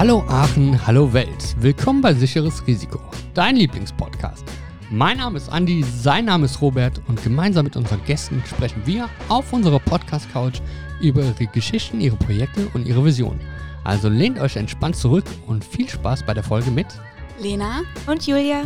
Hallo Aachen, hallo Welt. Willkommen bei Sicheres Risiko, dein Lieblingspodcast. Mein Name ist Andi, sein Name ist Robert und gemeinsam mit unseren Gästen sprechen wir auf unserer Podcast-Couch über ihre Geschichten, ihre Projekte und ihre Visionen. Also lehnt euch entspannt zurück und viel Spaß bei der Folge mit Lena und Julia.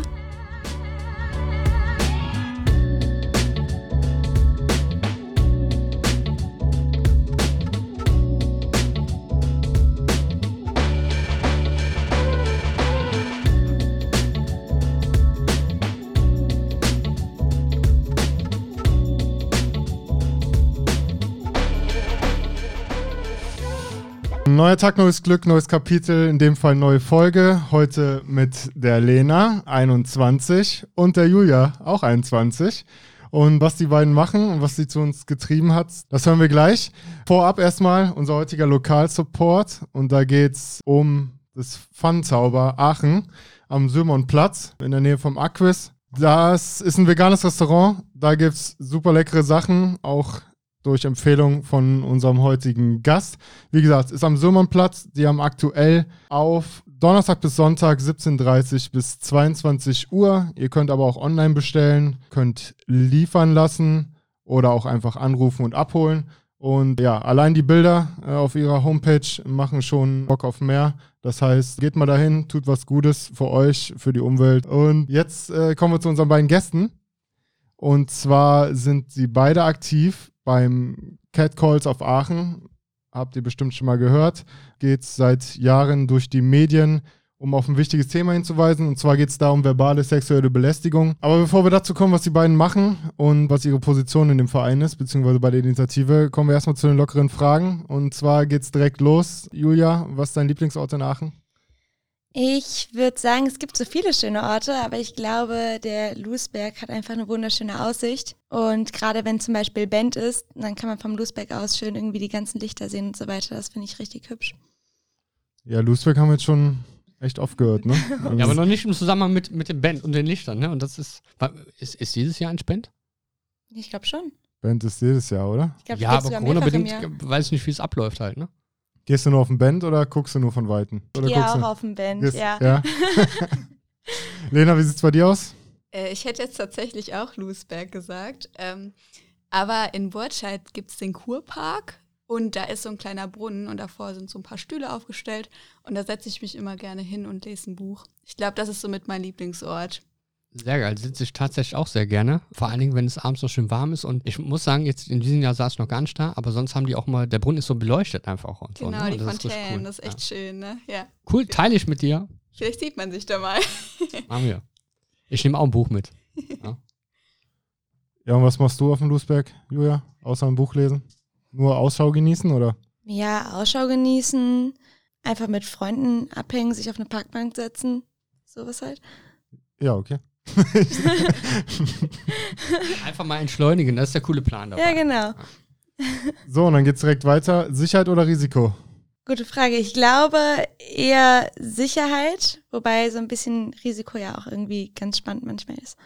Neuer Tag, neues Glück, neues Kapitel, in dem Fall neue Folge. Heute mit der Lena, 21, und der Julia, auch 21. Und was die beiden machen und was sie zu uns getrieben hat, das hören wir gleich. Vorab erstmal unser heutiger Lokalsupport. Und da geht es um das Fun-Zauber Aachen am Sülmonplatz in der Nähe vom Aquis. Das ist ein veganes Restaurant. Da gibt es super leckere Sachen, auch durch Empfehlung von unserem heutigen Gast. Wie gesagt, ist am Sürmannplatz. Die haben aktuell auf Donnerstag bis Sonntag 17.30 bis 22 Uhr. Ihr könnt aber auch online bestellen, könnt liefern lassen oder auch einfach anrufen und abholen. Und ja, allein die Bilder äh, auf ihrer Homepage machen schon Bock auf mehr. Das heißt, geht mal dahin, tut was Gutes für euch, für die Umwelt. Und jetzt äh, kommen wir zu unseren beiden Gästen. Und zwar sind sie beide aktiv beim Catcalls auf Aachen. Habt ihr bestimmt schon mal gehört. Geht es seit Jahren durch die Medien, um auf ein wichtiges Thema hinzuweisen. Und zwar geht es da um verbale sexuelle Belästigung. Aber bevor wir dazu kommen, was die beiden machen und was ihre Position in dem Verein ist, beziehungsweise bei der Initiative, kommen wir erstmal zu den lockeren Fragen. Und zwar geht es direkt los. Julia, was ist dein Lieblingsort in Aachen? Ich würde sagen, es gibt so viele schöne Orte, aber ich glaube, der Lusberg hat einfach eine wunderschöne Aussicht. Und gerade wenn zum Beispiel Band ist, dann kann man vom Lusberg aus schön irgendwie die ganzen Lichter sehen und so weiter. Das finde ich richtig hübsch. Ja, Lusberg haben wir jetzt schon echt oft gehört, ne? ja, aber noch nicht im Zusammenhang mit, mit dem Band und den Lichtern, ne? Und das ist, ist, ist dieses Jahr ein Spend? Ich glaube schon. Band ist dieses Jahr, oder? Glaub, ja, aber Corona-bedingt weiß ich nicht, wie es abläuft halt, ne? Gehst du nur auf den Band oder guckst du nur von Weitem? Oder ja, auch auf den Band, Gehst, ja. ja. Lena, wie sieht es bei dir aus? Äh, ich hätte jetzt tatsächlich auch Lusberg gesagt. Ähm, aber in Burtscheid gibt es den Kurpark und da ist so ein kleiner Brunnen und davor sind so ein paar Stühle aufgestellt und da setze ich mich immer gerne hin und lese ein Buch. Ich glaube, das ist somit mein Lieblingsort. Sehr geil, sitze ich tatsächlich auch sehr gerne. Vor allen Dingen, wenn es abends noch schön warm ist. Und ich muss sagen, jetzt in diesem Jahr saß ich noch gar nicht da, aber sonst haben die auch mal, der Brunnen ist so beleuchtet einfach und genau, so. Genau, ne? die Fontänen, das, cool. das ist echt ja. schön, ne? Ja. Cool, teile ich mit dir. Vielleicht sieht man sich da mal. Machen wir. Ich nehme auch ein Buch mit. Ja. ja, und was machst du auf dem Lusberg, Julia? Außer ein Buch lesen? Nur Ausschau genießen, oder? Ja, Ausschau genießen, einfach mit Freunden abhängen, sich auf eine Parkbank setzen, sowas halt. Ja, okay. Einfach mal entschleunigen, das ist der coole Plan dabei. Ja, genau. So, und dann geht es direkt weiter. Sicherheit oder Risiko? Gute Frage. Ich glaube eher Sicherheit, wobei so ein bisschen Risiko ja auch irgendwie ganz spannend manchmal ist.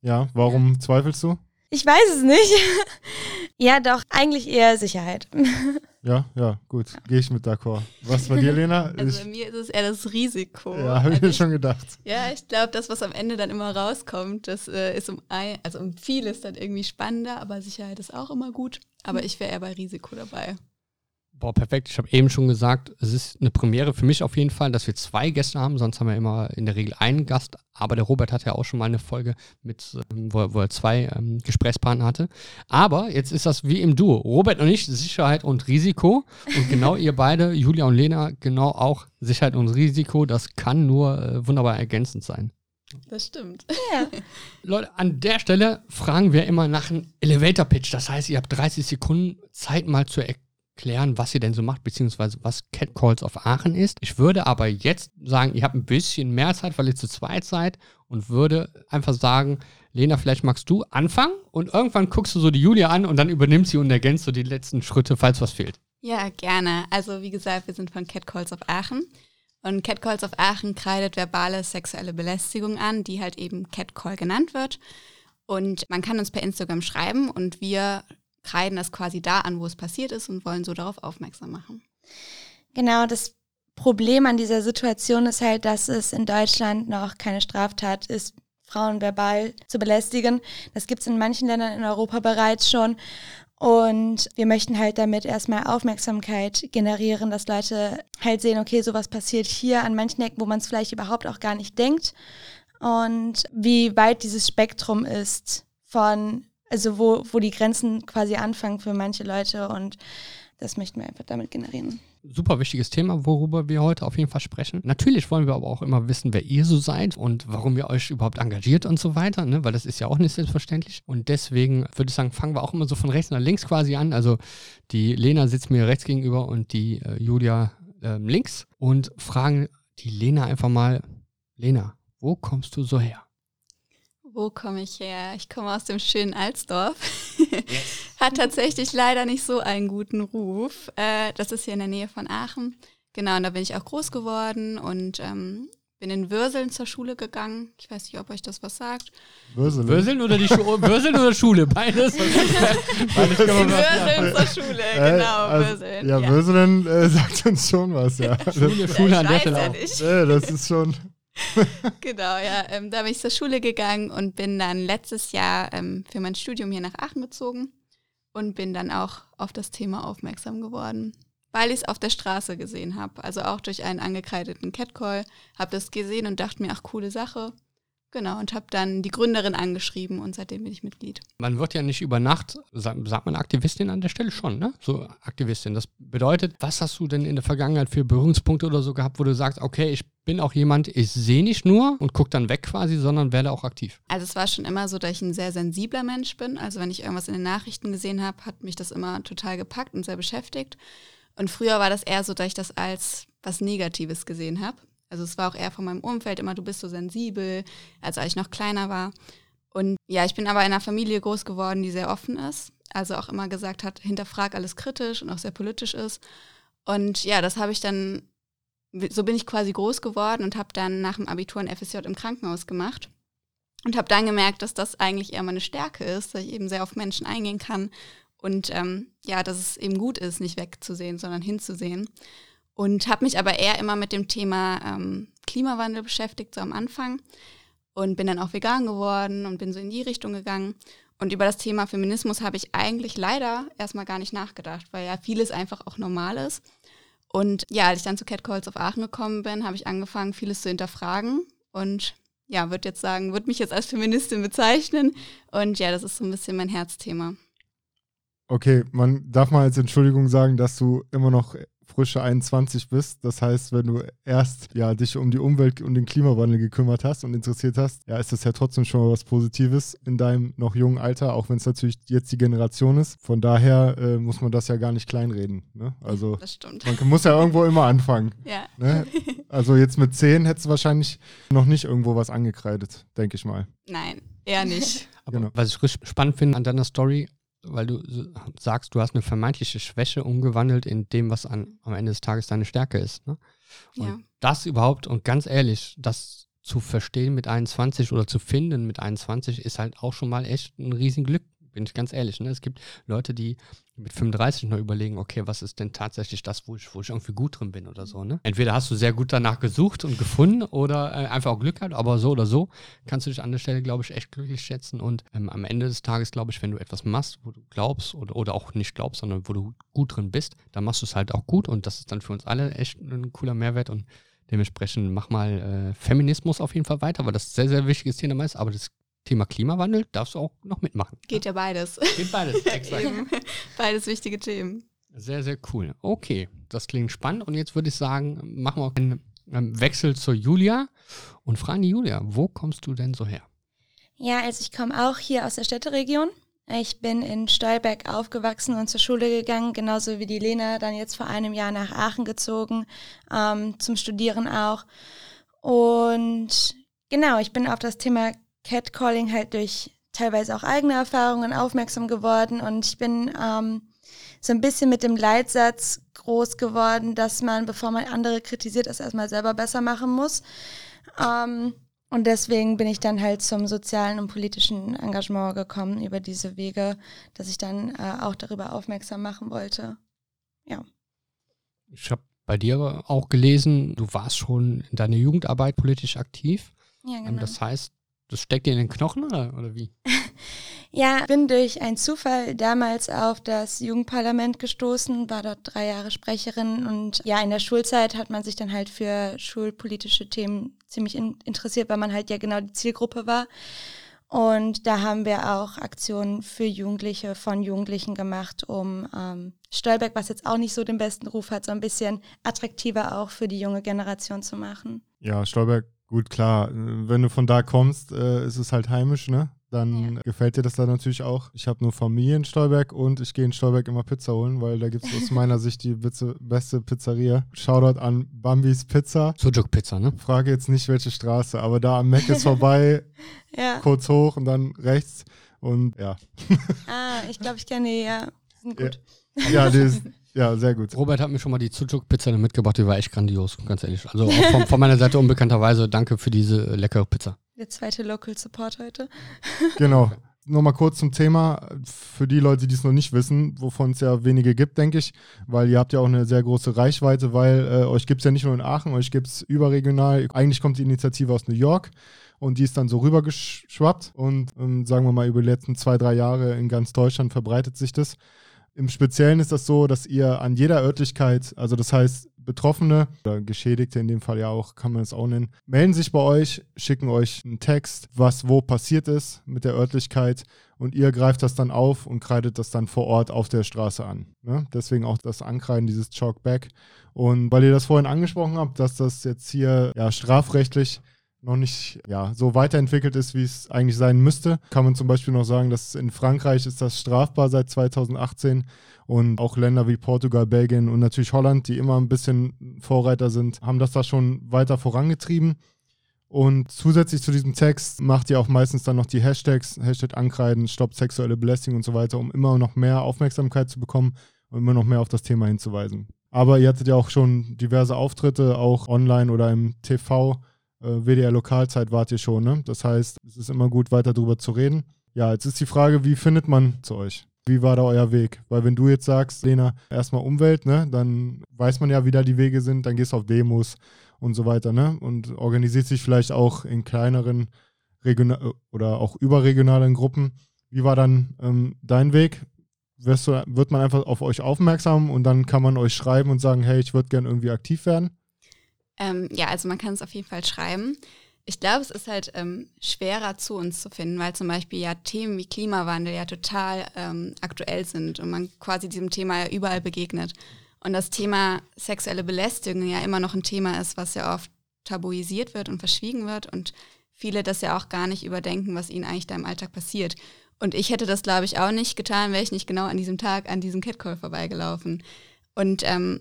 Ja, warum ja. zweifelst du? Ich weiß es nicht. ja, doch, eigentlich eher Sicherheit. Ja, ja, gut. Gehe ich mit d'accord. Was bei dir, Lena? Also bei mir ist es eher das Risiko. Ja, habe ich also mir schon gedacht. Ja, ich glaube, das, was am Ende dann immer rauskommt, das äh, ist um ein, also um vieles dann irgendwie spannender, aber Sicherheit ist auch immer gut. Aber hm. ich wäre eher bei Risiko dabei. Boah, perfekt. Ich habe eben schon gesagt, es ist eine Premiere für mich auf jeden Fall, dass wir zwei Gäste haben. Sonst haben wir immer in der Regel einen Gast. Aber der Robert hat ja auch schon mal eine Folge, mit, ähm, wo, wo er zwei ähm, Gesprächspartner hatte. Aber jetzt ist das wie im Duo. Robert und ich, Sicherheit und Risiko. Und genau ihr beide, Julia und Lena, genau auch Sicherheit und Risiko. Das kann nur äh, wunderbar ergänzend sein. Das stimmt. Ja. Leute, an der Stelle fragen wir immer nach einem Elevator Pitch. Das heißt, ihr habt 30 Sekunden Zeit mal zu erklären klären, was ihr denn so macht, beziehungsweise was Catcalls auf Aachen ist. Ich würde aber jetzt sagen, ihr habt ein bisschen mehr Zeit, weil ihr zu zweit seid und würde einfach sagen, Lena, vielleicht magst du anfangen und irgendwann guckst du so die Julia an und dann übernimmt sie und ergänzt so die letzten Schritte, falls was fehlt. Ja, gerne. Also wie gesagt, wir sind von Catcalls auf Aachen. Und Catcalls auf Aachen kreidet verbale sexuelle Belästigung an, die halt eben Catcall genannt wird. Und man kann uns per Instagram schreiben und wir kreiden das quasi da an, wo es passiert ist und wollen so darauf aufmerksam machen. Genau, das Problem an dieser Situation ist halt, dass es in Deutschland noch keine Straftat ist, Frauen verbal zu belästigen. Das gibt es in manchen Ländern in Europa bereits schon. Und wir möchten halt damit erstmal Aufmerksamkeit generieren, dass Leute halt sehen, okay, sowas passiert hier an manchen Ecken, wo man es vielleicht überhaupt auch gar nicht denkt. Und wie weit dieses Spektrum ist von, also wo, wo die Grenzen quasi anfangen für manche Leute. Und das möchten wir einfach damit generieren super wichtiges Thema, worüber wir heute auf jeden Fall sprechen. Natürlich wollen wir aber auch immer wissen, wer ihr so seid und warum ihr euch überhaupt engagiert und so weiter, ne? weil das ist ja auch nicht selbstverständlich. Und deswegen würde ich sagen, fangen wir auch immer so von rechts nach links quasi an. Also die Lena sitzt mir rechts gegenüber und die äh, Julia äh, links und fragen die Lena einfach mal, Lena, wo kommst du so her? Wo komme ich her? Ich komme aus dem schönen Alsdorf. Yes. Hat tatsächlich leider nicht so einen guten Ruf. Äh, das ist hier in der Nähe von Aachen. Genau, und da bin ich auch groß geworden und ähm, bin in Würseln zur Schule gegangen. Ich weiß nicht, ob euch das was sagt. Würseln, Würseln oder die Schu Würseln oder Schule? Beides. Beides kann man Würseln zur Schule, äh, genau, also, Würseln. Ja, ja. Würseln äh, sagt uns schon was, ja. Schule, Schule an der Stelle auch. Ja, das ist schon. genau, ja. Ähm, da bin ich zur Schule gegangen und bin dann letztes Jahr ähm, für mein Studium hier nach Aachen gezogen und bin dann auch auf das Thema aufmerksam geworden, weil ich es auf der Straße gesehen habe. Also auch durch einen angekreideten Catcall, habe das gesehen und dachte mir, ach, coole Sache. Genau, und habe dann die Gründerin angeschrieben und seitdem bin ich Mitglied. Man wird ja nicht über Nacht, sagt man Aktivistin an der Stelle schon, ne? So Aktivistin. Das bedeutet, was hast du denn in der Vergangenheit für Berührungspunkte oder so gehabt, wo du sagst, okay, ich bin auch jemand, ich sehe nicht nur und gucke dann weg quasi, sondern werde auch aktiv? Also es war schon immer so, dass ich ein sehr sensibler Mensch bin. Also wenn ich irgendwas in den Nachrichten gesehen habe, hat mich das immer total gepackt und sehr beschäftigt. Und früher war das eher so, dass ich das als was Negatives gesehen habe. Also es war auch eher von meinem Umfeld immer, du bist so sensibel, als als ich noch kleiner war. Und ja, ich bin aber in einer Familie groß geworden, die sehr offen ist. Also auch immer gesagt hat, hinterfrag alles kritisch und auch sehr politisch ist. Und ja, das habe ich dann, so bin ich quasi groß geworden und habe dann nach dem Abitur ein FSJ im Krankenhaus gemacht. Und habe dann gemerkt, dass das eigentlich eher meine Stärke ist, dass ich eben sehr auf Menschen eingehen kann. Und ähm, ja, dass es eben gut ist, nicht wegzusehen, sondern hinzusehen. Und habe mich aber eher immer mit dem Thema ähm, Klimawandel beschäftigt, so am Anfang. Und bin dann auch vegan geworden und bin so in die Richtung gegangen. Und über das Thema Feminismus habe ich eigentlich leider erstmal gar nicht nachgedacht, weil ja vieles einfach auch normal ist. Und ja, als ich dann zu Catcalls auf Aachen gekommen bin, habe ich angefangen, vieles zu hinterfragen. Und ja, würde jetzt sagen, würde mich jetzt als Feministin bezeichnen. Und ja, das ist so ein bisschen mein Herzthema. Okay, man darf mal als Entschuldigung sagen, dass du immer noch frische 21 bist. Das heißt, wenn du erst ja, dich um die Umwelt und den Klimawandel gekümmert hast und interessiert hast, ja, ist das ja trotzdem schon mal was Positives in deinem noch jungen Alter, auch wenn es natürlich jetzt die Generation ist. Von daher äh, muss man das ja gar nicht kleinreden. Ne? Also das stimmt. man muss ja irgendwo immer anfangen. ja. Ne? Also jetzt mit 10 hättest du wahrscheinlich noch nicht irgendwo was angekreidet, denke ich mal. Nein, eher nicht. Aber genau. was ich richtig spannend finde an deiner Story, weil du sagst, du hast eine vermeintliche Schwäche umgewandelt in dem, was an, am Ende des Tages deine Stärke ist. Ne? Und ja. das überhaupt, und ganz ehrlich, das zu verstehen mit 21 oder zu finden mit 21 ist halt auch schon mal echt ein Riesenglück, bin ich ganz ehrlich. Ne? Es gibt Leute, die mit 35 noch überlegen, okay, was ist denn tatsächlich das, wo ich, wo ich irgendwie gut drin bin oder so. Ne? Entweder hast du sehr gut danach gesucht und gefunden oder äh, einfach auch Glück gehabt, aber so oder so kannst du dich an der Stelle, glaube ich, echt glücklich schätzen. Und ähm, am Ende des Tages, glaube ich, wenn du etwas machst, wo du glaubst oder, oder auch nicht glaubst, sondern wo du gut drin bist, dann machst du es halt auch gut und das ist dann für uns alle echt ein cooler Mehrwert und Dementsprechend mach mal äh, Feminismus auf jeden Fall weiter, weil das sehr, sehr wichtiges Thema ist. Aber das Thema Klimawandel darfst du auch noch mitmachen. Geht ja beides. Geht beides, exakt. beides wichtige Themen. Sehr, sehr cool. Okay, das klingt spannend. Und jetzt würde ich sagen, machen wir einen ähm, Wechsel zur Julia und fragen die Julia, wo kommst du denn so her? Ja, also ich komme auch hier aus der Städteregion. Ich bin in Stolberg aufgewachsen und zur Schule gegangen, genauso wie die Lena, dann jetzt vor einem Jahr nach Aachen gezogen, ähm, zum Studieren auch. Und genau, ich bin auf das Thema Catcalling halt durch teilweise auch eigene Erfahrungen aufmerksam geworden und ich bin ähm, so ein bisschen mit dem Leitsatz groß geworden, dass man, bevor man andere kritisiert, es erstmal selber besser machen muss. Ähm, und deswegen bin ich dann halt zum sozialen und politischen Engagement gekommen über diese Wege, dass ich dann äh, auch darüber aufmerksam machen wollte. Ja. Ich habe bei dir auch gelesen, du warst schon in deiner Jugendarbeit politisch aktiv. Ja, Ähm, genau. Das heißt, das steckt dir in den Knochen oder, oder wie? Ja, bin durch einen Zufall damals auf das Jugendparlament gestoßen, war dort drei Jahre Sprecherin und ja, in der Schulzeit hat man sich dann halt für schulpolitische Themen ziemlich in interessiert, weil man halt ja genau die Zielgruppe war. Und da haben wir auch Aktionen für Jugendliche von Jugendlichen gemacht, um ähm, Stolberg, was jetzt auch nicht so den besten Ruf hat, so ein bisschen attraktiver auch für die junge Generation zu machen. Ja, Stolberg, gut, klar. Wenn du von da kommst, äh, ist es halt heimisch, ne? Dann gefällt dir das da natürlich auch. Ich habe nur Familie in Stolberg und ich gehe in Stolberg immer Pizza holen, weil da gibt es aus meiner Sicht die bitze- beste Pizzeria. Shoutout an Bambis Pizza. Sujuk-Pizza, ne? Frage jetzt nicht, welche Straße, aber da am Mac ist vorbei, Ja. kurz hoch und dann rechts. Und ja, Ah, ich glaube, ich kenne die, ja. Sind gut. ja, die ist, ja, sehr gut. Robert hat mir schon mal die Sujuk-Pizza mitgebracht, die war echt grandios, ganz ehrlich. Also auch von, von meiner Seite unbekannterweise danke für diese äh, leckere Pizza. Der zweite Local Support heute. Genau. Nochmal kurz zum Thema, für die Leute, die es noch nicht wissen, wovon es ja wenige gibt, denke ich, weil ihr habt ja auch eine sehr große Reichweite, weil äh, euch gibt es ja nicht nur in Aachen, euch gibt es überregional. Eigentlich kommt die Initiative aus New York und die ist dann so rübergeschwappt und ähm, sagen wir mal über die letzten zwei, drei Jahre in ganz Deutschland verbreitet sich das. Im Speziellen ist das so, dass ihr an jeder Örtlichkeit, also das heißt Betroffene oder Geschädigte in dem Fall ja auch, kann man es auch nennen, melden sich bei euch, schicken euch einen Text, was wo passiert ist mit der Örtlichkeit und ihr greift das dann auf und kreidet das dann vor Ort auf der Straße an. Ne? Deswegen auch das Ankreiden, dieses Chalkback. Und weil ihr das vorhin angesprochen habt, dass das jetzt hier ja strafrechtlich noch nicht ja, so weiterentwickelt ist, wie es eigentlich sein müsste. Kann man zum Beispiel noch sagen, dass in Frankreich ist das strafbar seit 2018 und auch Länder wie Portugal, Belgien und natürlich Holland, die immer ein bisschen Vorreiter sind, haben das da schon weiter vorangetrieben. Und zusätzlich zu diesem Text macht ihr auch meistens dann noch die Hashtags, Hashtag Ankreiden, Stopp sexuelle Belästigung und so weiter, um immer noch mehr Aufmerksamkeit zu bekommen und immer noch mehr auf das Thema hinzuweisen. Aber ihr hattet ja auch schon diverse Auftritte, auch online oder im TV. Äh, WDR Lokalzeit wart ihr schon, ne? Das heißt, es ist immer gut, weiter darüber zu reden. Ja, jetzt ist die Frage, wie findet man zu euch? Wie war da euer Weg? Weil wenn du jetzt sagst, Lena, erstmal Umwelt, ne, dann weiß man ja, wie da die Wege sind, dann gehst du auf Demos und so weiter, ne? Und organisiert sich vielleicht auch in kleineren regional oder auch überregionalen Gruppen. Wie war dann ähm, dein Weg? Wirst du, wird man einfach auf euch aufmerksam und dann kann man euch schreiben und sagen, hey, ich würde gerne irgendwie aktiv werden? Ähm, ja, also man kann es auf jeden Fall schreiben. Ich glaube, es ist halt ähm, schwerer zu uns zu finden, weil zum Beispiel ja Themen wie Klimawandel ja total ähm, aktuell sind und man quasi diesem Thema ja überall begegnet. Und das Thema sexuelle Belästigung ja immer noch ein Thema ist, was ja oft tabuisiert wird und verschwiegen wird und viele das ja auch gar nicht überdenken, was ihnen eigentlich da im Alltag passiert. Und ich hätte das, glaube ich, auch nicht getan, wäre ich nicht genau an diesem Tag an diesem Catcall vorbeigelaufen. Und ähm,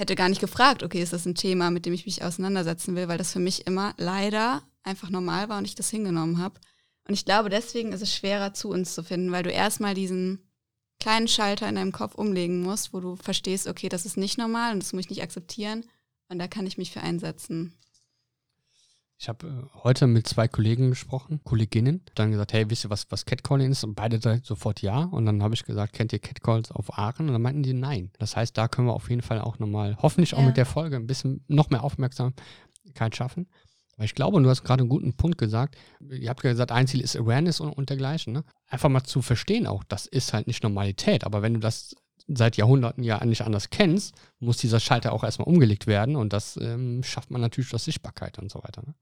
hätte gar nicht gefragt, okay, ist das ein Thema, mit dem ich mich auseinandersetzen will, weil das für mich immer leider einfach normal war und ich das hingenommen habe. Und ich glaube, deswegen ist es schwerer zu uns zu finden, weil du erstmal diesen kleinen Schalter in deinem Kopf umlegen musst, wo du verstehst, okay, das ist nicht normal und das muss ich nicht akzeptieren und da kann ich mich für einsetzen. Ich habe äh, heute mit zwei Kollegen gesprochen, Kolleginnen, dann gesagt, hey, wisst ihr, was, was Catcalling ist? Und beide sagten sofort ja. Und dann habe ich gesagt, kennt ihr Catcalls auf Aachen? Und dann meinten die nein. Das heißt, da können wir auf jeden Fall auch nochmal, hoffentlich auch Ja. mit der Folge ein bisschen noch mehr Aufmerksamkeit schaffen. Weil ich glaube, und du hast gerade einen guten Punkt gesagt, ihr habt gesagt, ein Ziel ist Awareness und, und dergleichen. Ne? Einfach mal zu verstehen auch, das ist halt nicht Normalität. Aber wenn du das seit Jahrhunderten ja nicht anders kennst, muss dieser Schalter auch erstmal umgelegt werden. Und das ähm, schafft man natürlich durch Sichtbarkeit und so weiter. Ne?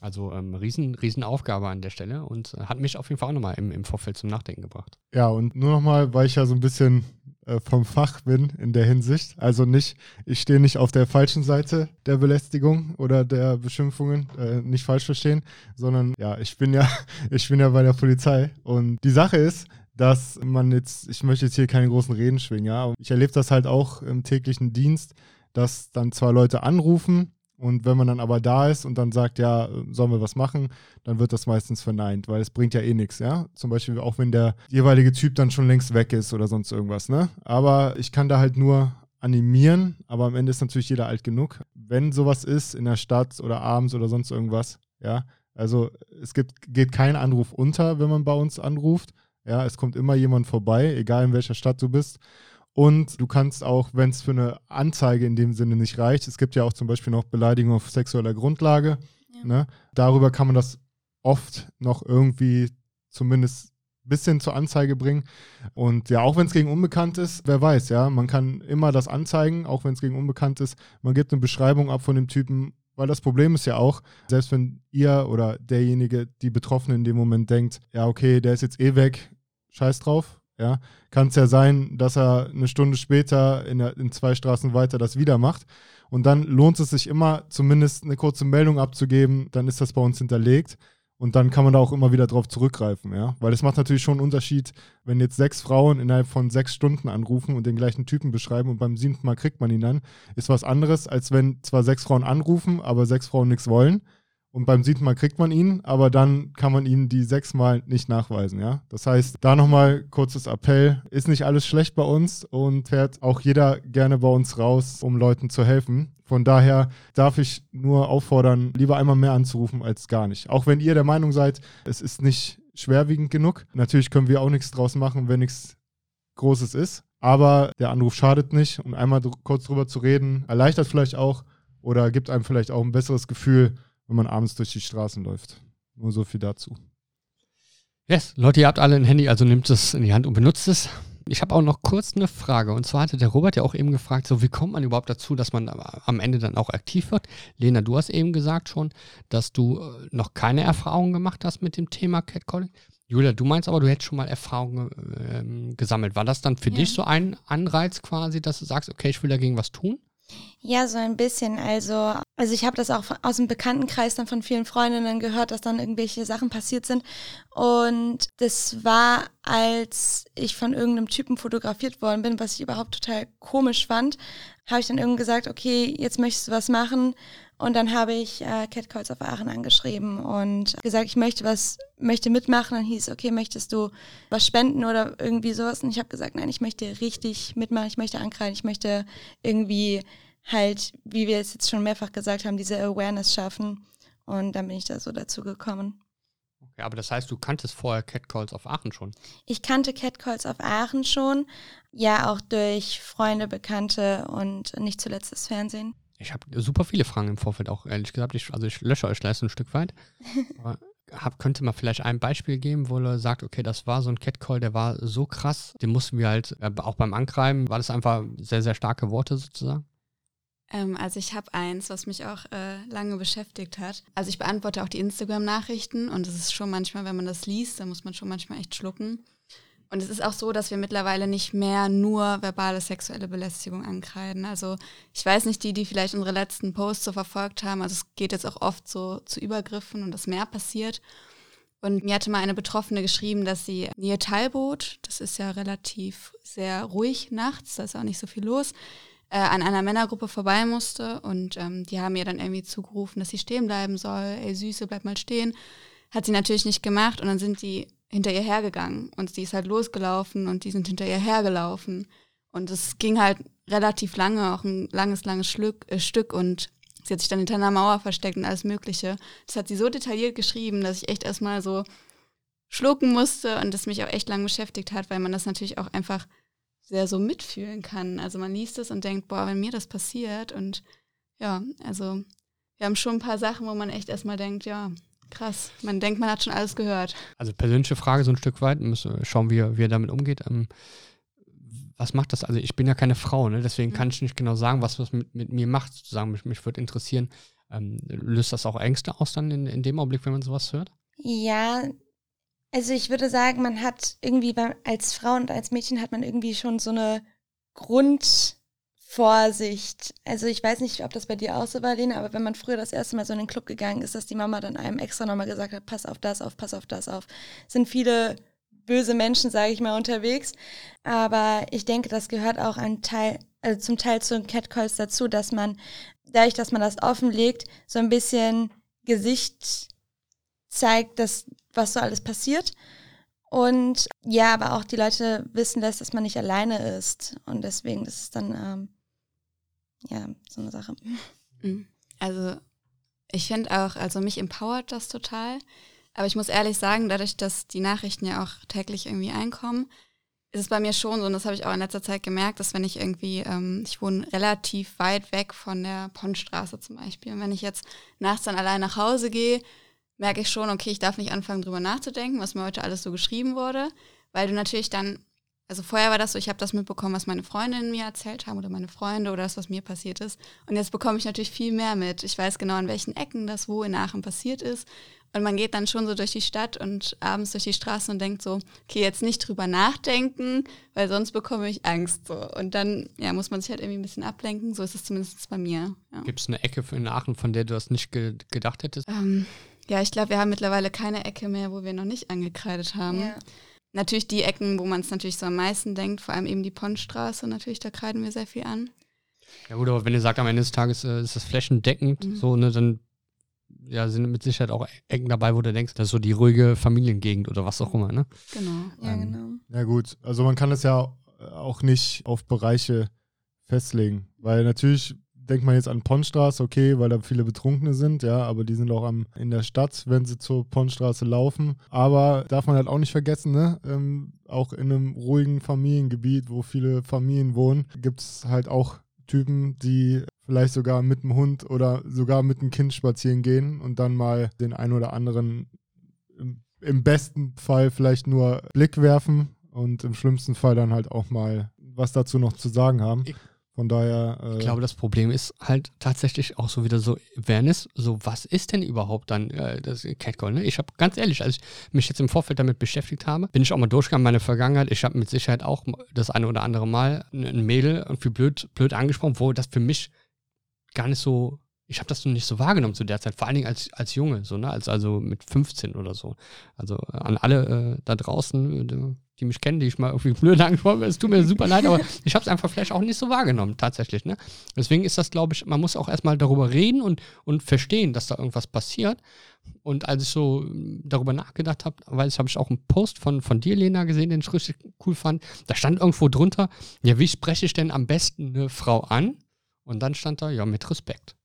Also ähm, riesen, riesen Aufgabe an der Stelle und äh, hat mich auf jeden Fall auch nochmal im, im Vorfeld zum Nachdenken gebracht. Ja, und nur nochmal, weil ich ja so ein bisschen äh, vom Fach bin in der Hinsicht. Also nicht, ich stehe nicht auf der falschen Seite der Belästigung oder der Beschimpfungen, äh, nicht falsch verstehen, sondern ja, ich bin ja, ich bin ja bei der Polizei. Und die Sache ist, dass man jetzt, ich möchte jetzt hier keine großen Reden schwingen, ja, ich erlebe das halt auch im täglichen Dienst, dass dann zwar Leute anrufen, und wenn man dann aber da ist und dann sagt, ja, sollen wir was machen, dann wird das meistens verneint, weil es bringt ja eh nichts, ja. Zum Beispiel auch wenn der jeweilige Typ dann schon längst weg ist oder sonst irgendwas, ne? Aber ich kann da halt nur animieren, aber am Ende ist natürlich jeder alt genug. Wenn sowas ist in der Stadt oder abends oder sonst irgendwas, ja, also es gibt, geht kein Anruf unter, wenn man bei uns anruft. Ja, es kommt immer jemand vorbei, egal in welcher Stadt du bist. Und du kannst auch, wenn es für eine Anzeige in dem Sinne nicht reicht, es gibt ja auch zum Beispiel noch Beleidigung auf sexueller Grundlage. Ja. Ne? Darüber kann man das oft noch irgendwie zumindest ein bisschen zur Anzeige bringen. Und ja, auch wenn es gegen Unbekannt ist, wer weiß, ja, man kann immer das anzeigen, auch wenn es gegen Unbekannt ist. Man gibt eine Beschreibung ab von dem Typen, weil das Problem ist ja auch, selbst wenn ihr oder derjenige, die Betroffene in dem Moment denkt, ja, okay, der ist jetzt eh weg, scheiß drauf, ja, kann es ja sein, dass er eine Stunde später in, der, in zwei Straßen weiter das wieder macht. Und dann lohnt es sich immer, zumindest eine kurze Meldung abzugeben, dann ist das bei uns hinterlegt. Und dann kann man da auch immer wieder drauf zurückgreifen, ja. Weil es macht natürlich schon einen Unterschied, wenn jetzt sechs Frauen innerhalb von sechs Stunden anrufen und den gleichen Typen beschreiben und beim siebten Mal kriegt man ihn dann, ist was anderes, als wenn zwar sechs Frauen anrufen, aber sechs Frauen nichts wollen und beim siebten Mal kriegt man ihn, aber dann kann man ihn die sechs Mal nicht nachweisen, ja. Das heißt, da nochmal kurzes Appell, ist nicht alles schlecht bei uns und fährt auch jeder gerne bei uns raus, um Leuten zu helfen. Von daher darf ich nur auffordern, lieber einmal mehr anzurufen als gar nicht. Auch wenn ihr der Meinung seid, es ist nicht schwerwiegend genug. Natürlich können wir auch nichts draus machen, wenn nichts Großes ist. Aber der Anruf schadet nicht und einmal kurz drüber zu reden, erleichtert vielleicht auch oder gibt einem vielleicht auch ein besseres Gefühl, wenn man abends durch die Straßen läuft. Nur so viel dazu. Yes, Leute, ihr habt alle ein Handy, also nehmt es in die Hand und benutzt es. Ich habe auch noch kurz eine Frage. Und zwar hatte der Robert ja auch eben gefragt, so wie kommt man überhaupt dazu, dass man am Ende dann auch aktiv wird? Lena, du hast eben gesagt schon, dass du äh, noch keine Erfahrungen gemacht hast mit dem Thema Catcalling. Julia, du meinst aber, du hättest schon mal Erfahrungen ähm, gesammelt. War das dann für ja. dich so ein Anreiz quasi, dass du sagst, okay, ich will dagegen was tun? Ja, so ein bisschen. Also, also ich habe das auch aus dem Bekanntenkreis dann von vielen Freundinnen gehört, dass dann irgendwelche Sachen passiert sind. Und das war, als ich von irgendeinem Typen fotografiert worden bin, was ich überhaupt total komisch fand, habe ich dann irgendwann gesagt, okay, jetzt möchtest du was machen. Und dann habe ich äh, Catcalls auf Aachen angeschrieben und gesagt, ich möchte was, möchte mitmachen. Dann hieß, okay, möchtest du was spenden oder irgendwie sowas? Und ich habe gesagt, nein, ich möchte richtig mitmachen, ich möchte ankreiden, ich möchte irgendwie halt, wie wir es jetzt schon mehrfach gesagt haben, diese Awareness schaffen. Und dann bin ich da so dazu gekommen. Okay, aber das heißt, du kanntest vorher Catcalls auf Aachen schon? Ich kannte Catcalls auf Aachen schon. Ja, auch durch Freunde, Bekannte und nicht zuletzt das Fernsehen. Ich habe super viele Fragen im Vorfeld auch, ehrlich gesagt. Ich, also ich lösche euch gleich so ein Stück weit. hab, könnte man vielleicht ein Beispiel geben, wo er sagt, okay, das war so ein Catcall, der war so krass, den mussten wir halt, äh, auch beim Ankreiben, war das einfach sehr, sehr starke Worte sozusagen? Ähm, also ich habe eins, was mich auch äh, lange beschäftigt hat. Also ich beantworte auch die Instagram-Nachrichten und es ist schon manchmal, wenn man das liest, dann muss man schon manchmal echt schlucken. Und es ist auch so, dass wir mittlerweile nicht mehr nur verbale sexuelle Belästigung ankreiden. Also ich weiß nicht, die, die vielleicht unsere letzten Posts so verfolgt haben, also es geht jetzt auch oft so zu Übergriffen und dass mehr passiert. Und mir hatte mal eine Betroffene geschrieben, dass sie ihr Teilboot, das ist ja relativ sehr ruhig nachts, da ist auch nicht so viel los, äh, an einer Männergruppe vorbei musste und ähm, die haben ihr dann irgendwie zugerufen, dass sie stehen bleiben soll. Ey Süße, bleib mal stehen. Hat sie natürlich nicht gemacht und dann sind die hinter ihr hergegangen und sie ist halt losgelaufen und die sind hinter ihr hergelaufen und es ging halt relativ lange, auch ein langes, langes Schlück, äh, Stück und sie hat sich dann hinter einer Mauer versteckt und alles Mögliche. Das hat sie so detailliert geschrieben, dass ich echt erstmal so schlucken musste und das mich auch echt lang beschäftigt hat, weil man das natürlich auch einfach sehr so mitfühlen kann. Also man liest es und denkt, boah, wenn mir das passiert und ja, also wir haben schon ein paar Sachen, wo man echt erstmal denkt, ja, krass, man denkt, man hat schon alles gehört. Also persönliche Frage so ein Stück weit, müssen schauen, wie er, wie er damit umgeht. Ähm, was macht das? Also ich bin ja keine Frau, ne? deswegen mhm. kann ich nicht genau sagen, was das mit, mit mir macht, sozusagen. Mich, mich würde interessieren, ähm, löst das auch Ängste aus dann in, in dem Augenblick, wenn man sowas hört? Ja, also ich würde sagen, man hat irgendwie als Frau und als Mädchen hat man irgendwie schon so eine Grundvorsicht. Also ich weiß nicht, ob das bei dir auch so war, Lena, aber wenn man früher das erste Mal so in den Club gegangen ist, dass die Mama dann einem extra nochmal gesagt hat, pass auf das auf, pass auf das auf. sind viele böse Menschen, sage ich mal, unterwegs. Aber ich denke, das gehört auch ein Teil, also zum Teil zu Catcalls dazu, dass man, dadurch, dass man das offenlegt, so ein bisschen Gesicht zeigt, dass was so alles passiert. Und ja, aber auch die Leute wissen lässt, dass man nicht alleine ist. Und deswegen, das ist dann ähm, ja so eine Sache. Mhm. Also ich finde auch, also mich empowert das total. Aber ich muss ehrlich sagen, dadurch, dass die Nachrichten ja auch täglich irgendwie einkommen, ist es bei mir schon so, und das habe ich auch in letzter Zeit gemerkt, dass wenn ich irgendwie, ähm, ich wohne relativ weit weg von der Pondstraße zum Beispiel. Und wenn ich jetzt nachts dann allein nach Hause gehe, merke ich schon, okay, ich darf nicht anfangen, drüber nachzudenken, was mir heute alles so geschrieben wurde, weil du natürlich dann, also vorher war das so, ich habe das mitbekommen, was meine Freundinnen mir erzählt haben oder meine Freunde oder das, was mir passiert ist. Und jetzt bekomme ich natürlich viel mehr mit. Ich weiß genau, an welchen Ecken das wo in Aachen passiert ist. Und man geht dann schon so durch die Stadt und abends durch die Straßen und denkt so, okay, jetzt nicht drüber nachdenken, weil sonst bekomme ich Angst. So. Und dann ja, muss man sich halt irgendwie ein bisschen ablenken. So ist es zumindest bei mir. Ja. Gibt es eine Ecke in Aachen, von der du das nicht ge gedacht hättest? Ähm, ja, ich glaube, wir haben mittlerweile keine Ecke mehr, wo wir noch nicht angekreidet haben. Ja. Natürlich die Ecken, wo man es natürlich so am meisten denkt, vor allem eben die Pondstraße, natürlich, da kreiden wir sehr viel an. Ja gut, aber wenn ihr sagt, am Ende des Tages äh, ist das flächendeckend, mhm. so, ne, dann ja, sind mit Sicherheit auch Ecken dabei, wo du denkst, das ist so die ruhige Familiengegend oder was auch immer, ne? Genau, ja, ähm, genau. Ja, gut. Also man kann das ja auch nicht auf Bereiche festlegen, weil natürlich denkt man jetzt an Pondstraße, okay, weil da viele Betrunkene sind, ja, aber die sind auch am, in der Stadt, wenn sie zur Pondstraße laufen. Aber darf man halt auch nicht vergessen, ne? Ähm, auch in einem ruhigen Familiengebiet, wo viele Familien wohnen, gibt es halt auch Typen, die vielleicht sogar mit dem Hund oder sogar mit dem Kind spazieren gehen und dann mal den einen oder anderen im, im besten Fall vielleicht nur Blick werfen und im schlimmsten Fall dann halt auch mal was dazu noch zu sagen haben. Von daher. Äh ich glaube, das Problem ist halt tatsächlich auch so wieder so Awareness. So, was ist denn überhaupt dann äh, das Catcall? Ne? Ich habe ganz ehrlich, als ich mich jetzt im Vorfeld damit beschäftigt habe, bin ich auch mal durchgegangen, meine Vergangenheit. Ich habe mit Sicherheit auch das eine oder andere Mal ein Mädel irgendwie blöd, blöd angesprochen, wo das für mich gar nicht so ich habe das noch nicht so wahrgenommen zu der Zeit, vor allen Dingen als, als Junge, so, ne? als, also mit 15 oder so. Also äh, an alle äh, da draußen, äh, die mich kennen, die ich mal irgendwie blöd angesprochen habe, es tut mir super leid, aber ich habe es einfach vielleicht auch nicht so wahrgenommen, tatsächlich. Ne? Deswegen ist das, glaube ich, man muss auch erstmal darüber reden und, und verstehen, dass da irgendwas passiert. Und als ich so darüber nachgedacht habe, weil ich habe ich auch einen Post von, von dir, Lena, gesehen, den ich richtig cool fand. Da stand irgendwo drunter, ja, wie spreche ich denn am besten eine Frau an? Und dann stand da, ja, mit Respekt.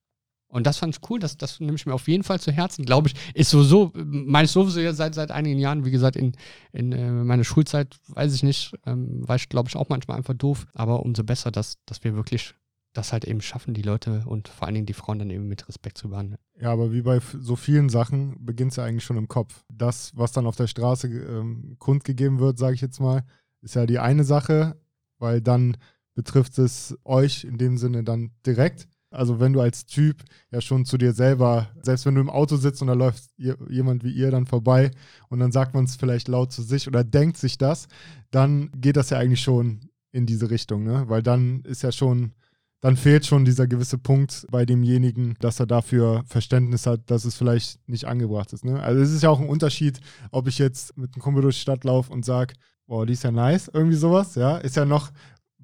Und das fand ich cool, das, das nehme ich mir auf jeden Fall zu Herzen, glaube ich. Ist sowieso, meine ich sowieso ja seit, seit einigen Jahren, wie gesagt, in, in äh, meiner Schulzeit, weiß ich nicht, ähm, war ich, glaube ich, auch manchmal einfach doof. Aber umso besser, dass, dass wir wirklich das halt eben schaffen, die Leute und vor allen Dingen die Frauen dann eben mit Respekt zu behandeln. Ja, aber wie bei so vielen Sachen beginnt es ja eigentlich schon im Kopf. Das, was dann auf der Straße ähm, kundgegeben wird, sage ich jetzt mal, ist ja die eine Sache, weil dann betrifft es euch in dem Sinne dann direkt. Also wenn du als Typ ja schon zu dir selber, selbst wenn du im Auto sitzt und da läuft jemand wie ihr dann vorbei und dann sagt man es vielleicht laut zu sich oder denkt sich das, dann geht das ja eigentlich schon in diese Richtung, ne? Weil dann ist ja schon, dann fehlt schon dieser gewisse Punkt bei demjenigen, dass er dafür Verständnis hat, dass es vielleicht nicht angebracht ist. Ne? Also es ist ja auch ein Unterschied, ob ich jetzt mit einem Kumpel durch die Stadt laufe und sage, boah, die ist ja nice, irgendwie sowas, ja, ist ja noch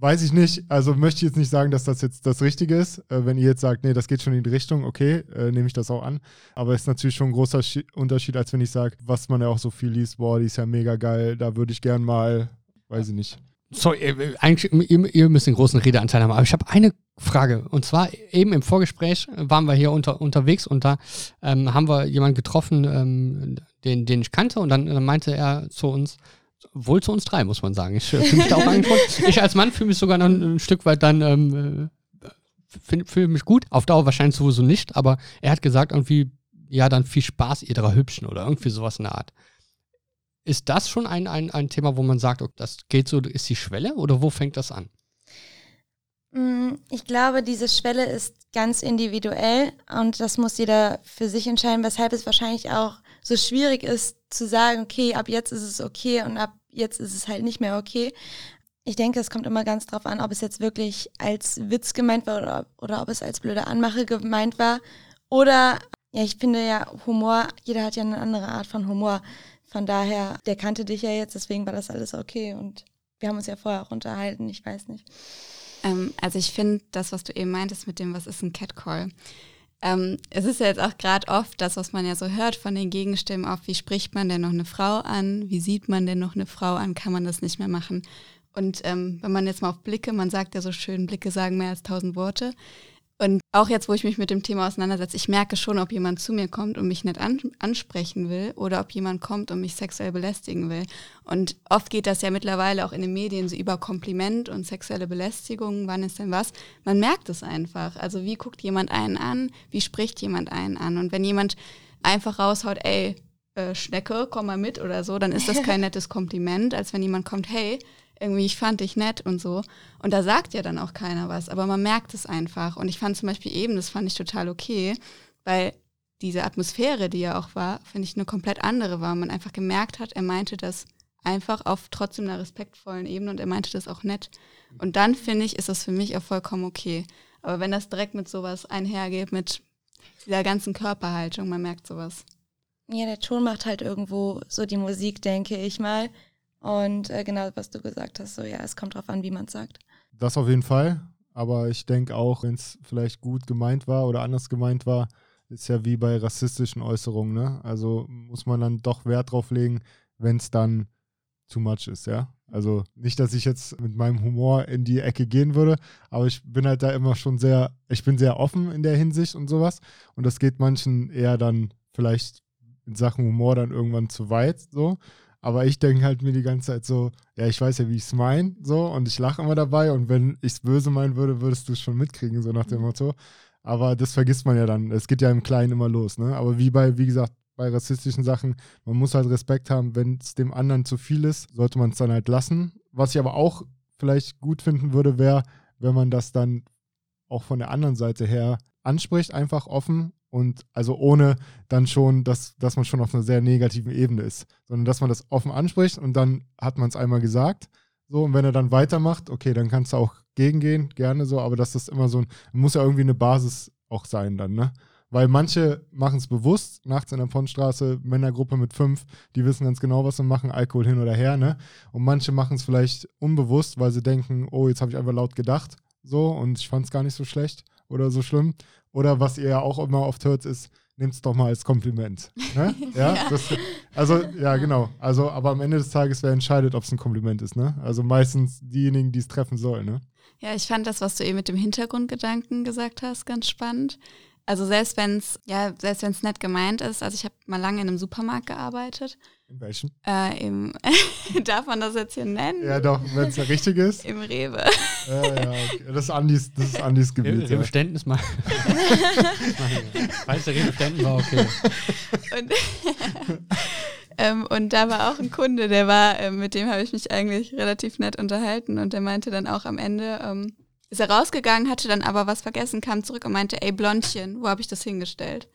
Weiß ich nicht. Also möchte ich jetzt nicht sagen, dass das jetzt das Richtige ist. Äh, wenn ihr jetzt sagt, nee, das geht schon in die Richtung, okay, äh, nehme ich das auch an. Aber es ist natürlich schon ein großer Schi Unterschied, als wenn ich sage, was man ja auch so viel liest, boah, die ist ja mega geil, da würde ich gern mal, weiß ich nicht. Sorry, äh, eigentlich, ihr, müsst einen großen Redeanteil haben, aber ich habe eine Frage. Und zwar eben im Vorgespräch waren wir hier unter, unterwegs und da ähm, haben wir jemanden getroffen, ähm, den, den ich kannte und dann, dann meinte er zu uns, wohl zu uns drei, muss man sagen. Ich fühle mich da auch angesprochen. Ich als Mann fühle mich sogar noch ein, Stück weit dann, ähm, äh, fühle mich gut. Auf Dauer wahrscheinlich sowieso nicht, aber er hat gesagt, irgendwie, ja, dann viel Spaß ihr drei Hübschen oder irgendwie sowas in der Art. Ist das schon ein, ein, ein Thema, wo man sagt, okay, das geht so, ist die Schwelle oder wo fängt das an? Mm, ich glaube, diese Schwelle ist ganz individuell und das muss jeder für sich entscheiden, weshalb es wahrscheinlich auch so schwierig ist zu sagen, okay, ab jetzt ist es okay und ab jetzt ist es halt nicht mehr okay. Ich denke, es kommt immer ganz drauf an, ob es jetzt wirklich als Witz gemeint war oder, oder ob es als blöde Anmache gemeint war. Oder, ja, ich finde ja, Humor, jeder hat ja eine andere Art von Humor. Von daher, der kannte dich ja jetzt, deswegen war das alles okay. Und wir haben uns ja vorher auch unterhalten, ich weiß nicht. Ähm, also ich finde das, was du eben meintest mit dem, was ist ein Catcall? Ähm, es ist ja jetzt auch gerade oft das, was man ja so hört von den Gegenstimmen, auf wie spricht man denn noch eine Frau an, wie sieht man denn noch eine Frau an, kann man das nicht mehr machen. Und ähm, wenn man jetzt mal auf Blicke, man sagt ja so schön, Blicke sagen mehr als tausend Worte. Und auch jetzt, wo ich mich mit dem Thema auseinandersetze, ich merke schon, ob jemand zu mir kommt und mich nicht an ansprechen will oder ob jemand kommt und mich sexuell belästigen will. Und oft geht das ja mittlerweile auch in den Medien so über Kompliment und sexuelle Belästigung, wann ist denn was. Man merkt es einfach. Also wie guckt jemand einen an, wie spricht jemand einen an. Und wenn jemand einfach raushaut, ey, äh, Schnecke, komm mal mit oder so, dann ist das kein nettes Kompliment, als wenn jemand kommt, hey, irgendwie, ich fand dich nett und so. Und da sagt ja dann auch keiner was, aber man merkt es einfach. Und ich fand zum Beispiel eben, das fand ich total okay, weil diese Atmosphäre, die ja auch war, finde ich eine komplett andere war. Man einfach gemerkt hat, er meinte das einfach auf trotzdem einer respektvollen Ebene und er meinte das auch nett. Und dann finde ich, ist das für mich auch vollkommen okay. Aber wenn das direkt mit sowas einhergeht, mit dieser ganzen Körperhaltung, man merkt sowas. Ja, der Ton macht halt irgendwo so die Musik, denke ich mal. Und äh, genau, was du gesagt hast, so ja, es kommt drauf an, wie man es sagt. Das auf jeden Fall. Aber ich denke auch, wenn es vielleicht gut gemeint war oder anders gemeint war, ist ja wie bei rassistischen Äußerungen, ne? Also muss man dann doch Wert drauf legen, wenn es dann too much ist, ja. Also nicht, dass ich jetzt mit meinem Humor in die Ecke gehen würde, aber ich bin halt da immer schon sehr, ich bin sehr offen in der Hinsicht und sowas. Und das geht manchen eher dann vielleicht in Sachen Humor dann irgendwann zu weit, so. Aber ich denke halt mir die ganze Zeit so, ja, ich weiß ja, wie ich es meine, so, und ich lache immer dabei. Und wenn ich es böse meinen würde, würdest du es schon mitkriegen, so nach dem mhm. Motto. Aber das vergisst man ja dann. Es geht ja im Kleinen immer los, ne? Aber wie bei, wie gesagt, bei rassistischen Sachen, man muss halt Respekt haben, wenn es dem anderen zu viel ist, sollte man es dann halt lassen. Was ich aber auch vielleicht gut finden würde, wäre, wenn man das dann auch von der anderen Seite her anspricht, einfach offen und also ohne dann schon, dass, dass man schon auf einer sehr negativen Ebene ist, sondern dass man das offen anspricht und dann hat man es einmal gesagt. So, und wenn er dann weitermacht, okay, dann kannst du auch gegengehen, gerne so, aber dass das immer so ein, muss ja irgendwie eine Basis auch sein dann, ne? Weil manche machen es bewusst, nachts in der Pondstraße, Männergruppe mit fünf, die wissen ganz genau, was sie machen, Alkohol hin oder her, ne? Und manche machen es vielleicht unbewusst, weil sie denken, oh, jetzt habe ich einfach laut gedacht, so, und ich fand es gar nicht so schlecht oder so schlimm. Oder was ihr ja auch immer oft hört, ist, nehmt es doch mal als Kompliment. Ne? Ja, ja. Das, also ja, genau. Also, aber am Ende des Tages, wer entscheidet, ob es ein Kompliment ist, ne? Also meistens diejenigen, die es treffen sollen, ne? Ja, ich fand das, was du eben mit dem Hintergrundgedanken gesagt hast, ganz spannend. Also selbst wenn es, ja, selbst wenn es nett gemeint ist, also ich habe mal lange in einem Supermarkt gearbeitet. In welchem? Äh, im, darf man das jetzt hier nennen? Ja, doch, wenn es der richtige ist. Im Rewe. Ja, ja, okay. Das ist Andis, das ist Andis Gebiet. Im, im ja. Ständnis mal. Falls der Rewe Ständen war, okay. Und, ähm, und da war auch ein Kunde, der war, äh, mit dem habe ich mich eigentlich relativ nett unterhalten und der meinte dann auch am Ende, ähm, ist er rausgegangen, hatte dann aber was vergessen, kam zurück und meinte, ey Blondchen, wo habe ich das hingestellt?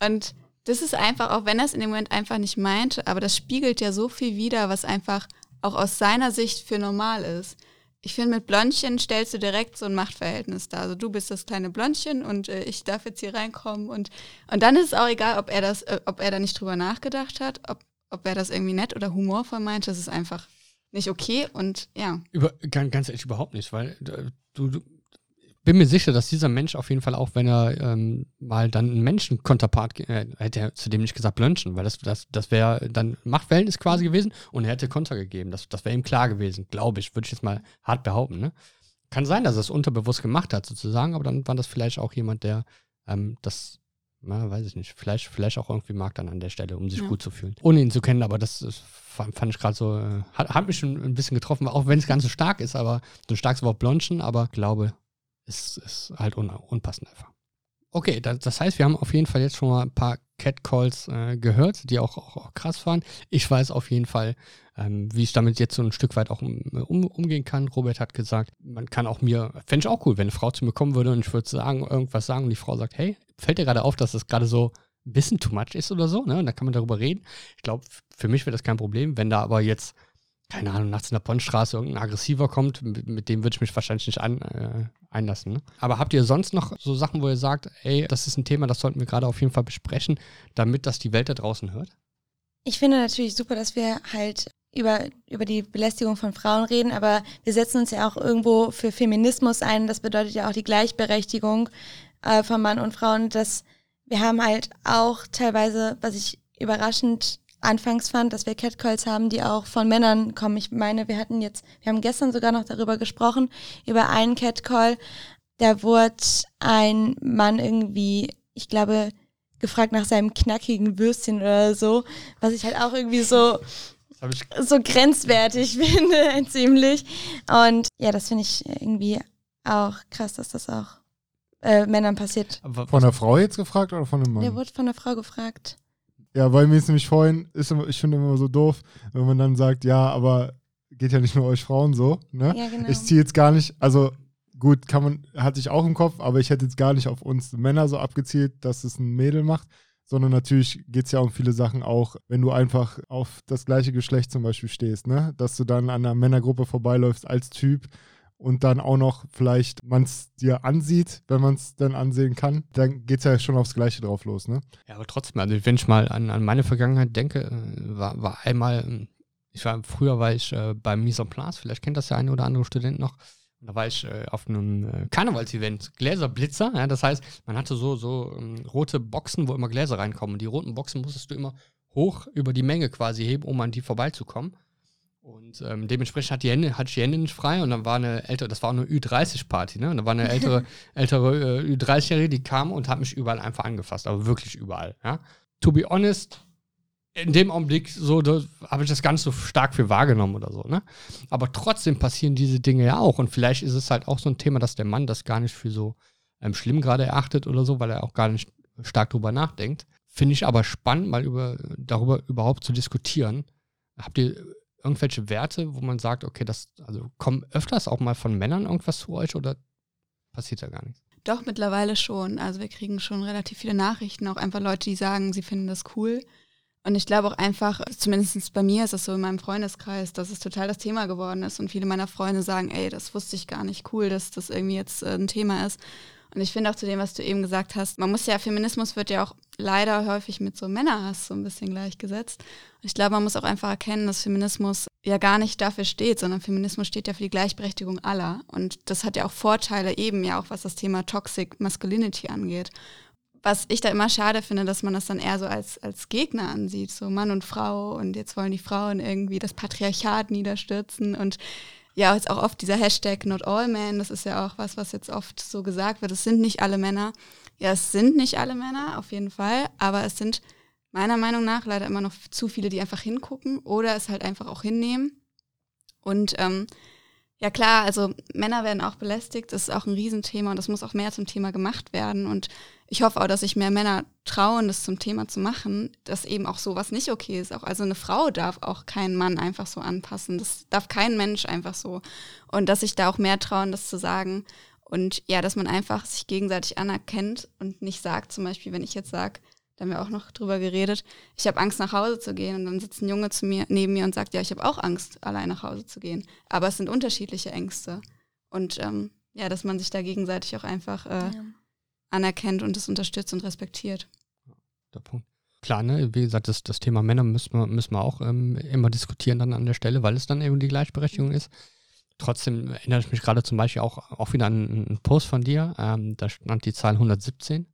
Und das ist einfach, auch wenn er es in dem Moment einfach nicht meinte, aber das spiegelt ja so viel wider, was einfach auch aus seiner Sicht für normal ist. Ich finde, mit Blondchen stellst du direkt so ein Machtverhältnis da. Also du bist das kleine Blondchen und äh, ich darf jetzt hier reinkommen und, und dann ist es auch egal, ob er das, äh, ob er da nicht drüber nachgedacht hat, ob, ob er das irgendwie nett oder humorvoll meint. Das ist einfach nicht okay und ja. Über, ganz ehrlich überhaupt nicht, weil äh, du, du bin mir sicher, dass dieser Mensch auf jeden Fall auch, wenn er ähm, mal dann einen Menschen-Konterpart äh, hätte er zudem nicht gesagt Blönchen, weil das, das, das wäre dann Machtverhältnis quasi gewesen und er hätte Konter gegeben. Das, das wäre ihm klar gewesen, glaube ich, würde ich jetzt mal hart behaupten. Ne? Kann sein, dass er es unterbewusst gemacht hat, sozusagen, aber dann war das vielleicht auch jemand, der ähm, das na, weiß ich nicht, vielleicht, vielleicht auch irgendwie mag dann an der Stelle, um sich ja. gut zu fühlen. Ohne ihn zu kennen, aber das, das fand, fand, ich gerade so, äh, hat, hat, mich schon ein bisschen getroffen, auch wenn es ganz so stark ist, aber so ein starkes Wort Blonchen, aber glaube, ist, ist halt un, unpassend einfach. Okay, das, das, heißt, wir haben auf jeden Fall jetzt schon mal ein paar Catcalls äh, gehört, die auch, auch, auch, krass waren. Ich weiß auf jeden Fall, ähm, wie ich damit jetzt so ein Stück weit auch um, um, umgehen kann. Robert hat gesagt, man kann auch mir, fände ich auch cool, wenn eine Frau zu mir kommen würde und ich würde sagen, irgendwas sagen und die Frau sagt, hey, fällt dir gerade auf, dass das gerade so ein bisschen too much ist oder so, ne? Und da kann man darüber reden. Ich glaube, für mich wäre das kein Problem, wenn da aber jetzt, keine Ahnung, nachts in der Ponnstraße irgendein Aggressiver kommt, mit, mit dem würde ich mich wahrscheinlich nicht an, äh, einlassen. Ne? Aber habt ihr sonst noch so Sachen, wo ihr sagt, ey, das ist ein Thema, das sollten wir gerade auf jeden Fall besprechen, damit das die Welt da draußen hört? Ich finde natürlich super, dass wir halt über, über die Belästigung von Frauen reden, aber wir setzen uns ja auch irgendwo für Feminismus ein. Das bedeutet ja auch die Gleichberechtigung äh, von Mann und Frauen. Dass wir haben halt auch teilweise, was ich überraschend anfangs fand, dass wir Catcalls haben, die auch von Männern kommen. Ich meine, wir hatten jetzt, wir haben gestern sogar noch darüber gesprochen, über einen Catcall, da wurde ein Mann irgendwie, ich glaube, gefragt nach seinem knackigen Würstchen oder so, was ich halt auch irgendwie so so grenzwertig finde, ziemlich. Und ja, das finde ich irgendwie auch krass, dass das auch äh, Männern passiert. Von der Frau jetzt gefragt oder von einem Mann? Der wurde von der Frau gefragt. Ja, weil mir ist nämlich vorhin, ist immer, ich finde immer so doof, wenn man dann sagt, ja, aber geht ja nicht nur euch Frauen so, ne? Ja, genau. Ich ziehe jetzt gar nicht, also gut, kann man, hatte ich auch im Kopf, aber ich hätte jetzt gar nicht auf uns Männer so abgezielt, dass es ein Mädel macht, sondern natürlich geht es ja um viele Sachen auch, wenn du einfach auf das gleiche Geschlecht zum Beispiel stehst, ne? Dass du dann an einer Männergruppe vorbeiläufst als Typ und dann auch noch vielleicht man es dir ansieht, wenn man es dann ansehen kann, dann geht es ja schon aufs Gleiche drauf los, ne? Ja, aber trotzdem, also wenn ich mal an, an meine Vergangenheit denke, äh, war, war einmal, ähm, ich war früher war ich äh, beim Mise en Place, vielleicht kennt das ja eine oder andere Student noch. Da war ich äh, auf einem äh, Karnevalsevent, Gläserblitzer. Ja, das heißt, man hatte so, so ähm, rote Boxen, wo immer Gläser reinkommen. Und die roten Boxen musstest du immer hoch über die Menge quasi heben, um an die vorbeizukommen. Und ähm, dementsprechend hat die Hände, hatte ich die Hände nicht frei und dann war eine ältere, das war eine Ü30-Party, ne? Und da war eine ältere, ältere äh, Ü30-Jährige, die kam und hat mich überall einfach angefasst, aber wirklich überall, ja. To be honest, in dem Augenblick so, habe ich das ganz so stark für wahrgenommen oder so, ne? Aber trotzdem passieren diese Dinge ja auch und vielleicht ist es halt auch so ein Thema, dass der Mann das gar nicht für so ähm, schlimm gerade erachtet oder so, weil er auch gar nicht stark drüber nachdenkt. Finde ich aber spannend, mal über, darüber überhaupt zu diskutieren. Habt ihr irgendwelche Werte, wo man sagt, okay, das, also kommen öfters auch mal von Männern irgendwas zu euch oder passiert da gar nichts? Doch, mittlerweile schon. Also wir kriegen schon relativ viele Nachrichten, auch einfach Leute, die sagen, sie finden das cool. Und ich glaube auch einfach, zumindest bei mir ist es so in meinem Freundeskreis, dass es total das Thema geworden ist. Und viele meiner Freunde sagen, ey, das wusste ich gar nicht cool, dass das irgendwie jetzt äh, ein Thema ist. Und ich finde auch zu dem, was du eben gesagt hast, man muss ja, Feminismus wird ja auch leider häufig mit so Männerhass so ein bisschen gleichgesetzt. Ich glaube, man muss auch einfach erkennen, dass Feminismus ja gar nicht dafür steht, sondern Feminismus steht ja für die Gleichberechtigung aller. Und das hat ja auch Vorteile, eben ja auch was das Thema Toxic Masculinity angeht. Was ich da immer schade finde, dass man das dann eher so als, als Gegner ansieht, so Mann und Frau und jetzt wollen die Frauen irgendwie das Patriarchat niederstürzen und ja, jetzt auch oft dieser Hashtag Not All Men, das ist ja auch was, was jetzt oft so gesagt wird. Es sind nicht alle Männer. Ja, es sind nicht alle Männer, auf jeden Fall, aber es sind meiner Meinung nach leider immer noch zu viele, die einfach hingucken oder es halt einfach auch hinnehmen. Und ähm, ja klar, also Männer werden auch belästigt, das ist auch ein Riesenthema und das muss auch mehr zum Thema gemacht werden. Und ich hoffe auch, dass sich mehr Männer trauen, das zum Thema zu machen, dass eben auch sowas nicht okay ist. Auch, also eine Frau darf auch keinen Mann einfach so anpassen. Das darf kein Mensch einfach so. Und dass sich da auch mehr trauen, das zu sagen. Und ja, dass man einfach sich gegenseitig anerkennt und nicht sagt, zum Beispiel, wenn ich jetzt sage, da haben wir auch noch drüber geredet, ich habe Angst nach Hause zu gehen und dann sitzt ein Junge zu mir neben mir und sagt, ja, ich habe auch Angst, allein nach Hause zu gehen. Aber es sind unterschiedliche Ängste. Und ähm, ja, dass man sich da gegenseitig auch einfach äh, ja. anerkennt und es unterstützt und respektiert. Der Punkt. Klar, ne, wie gesagt, das, das Thema Männer müssen wir, müssen wir auch ähm, immer diskutieren dann an der Stelle, weil es dann eben die Gleichberechtigung ist. Trotzdem erinnere ich mich gerade zum Beispiel auch, auch wieder an einen Post von dir. Ähm, da stand die Zahl 117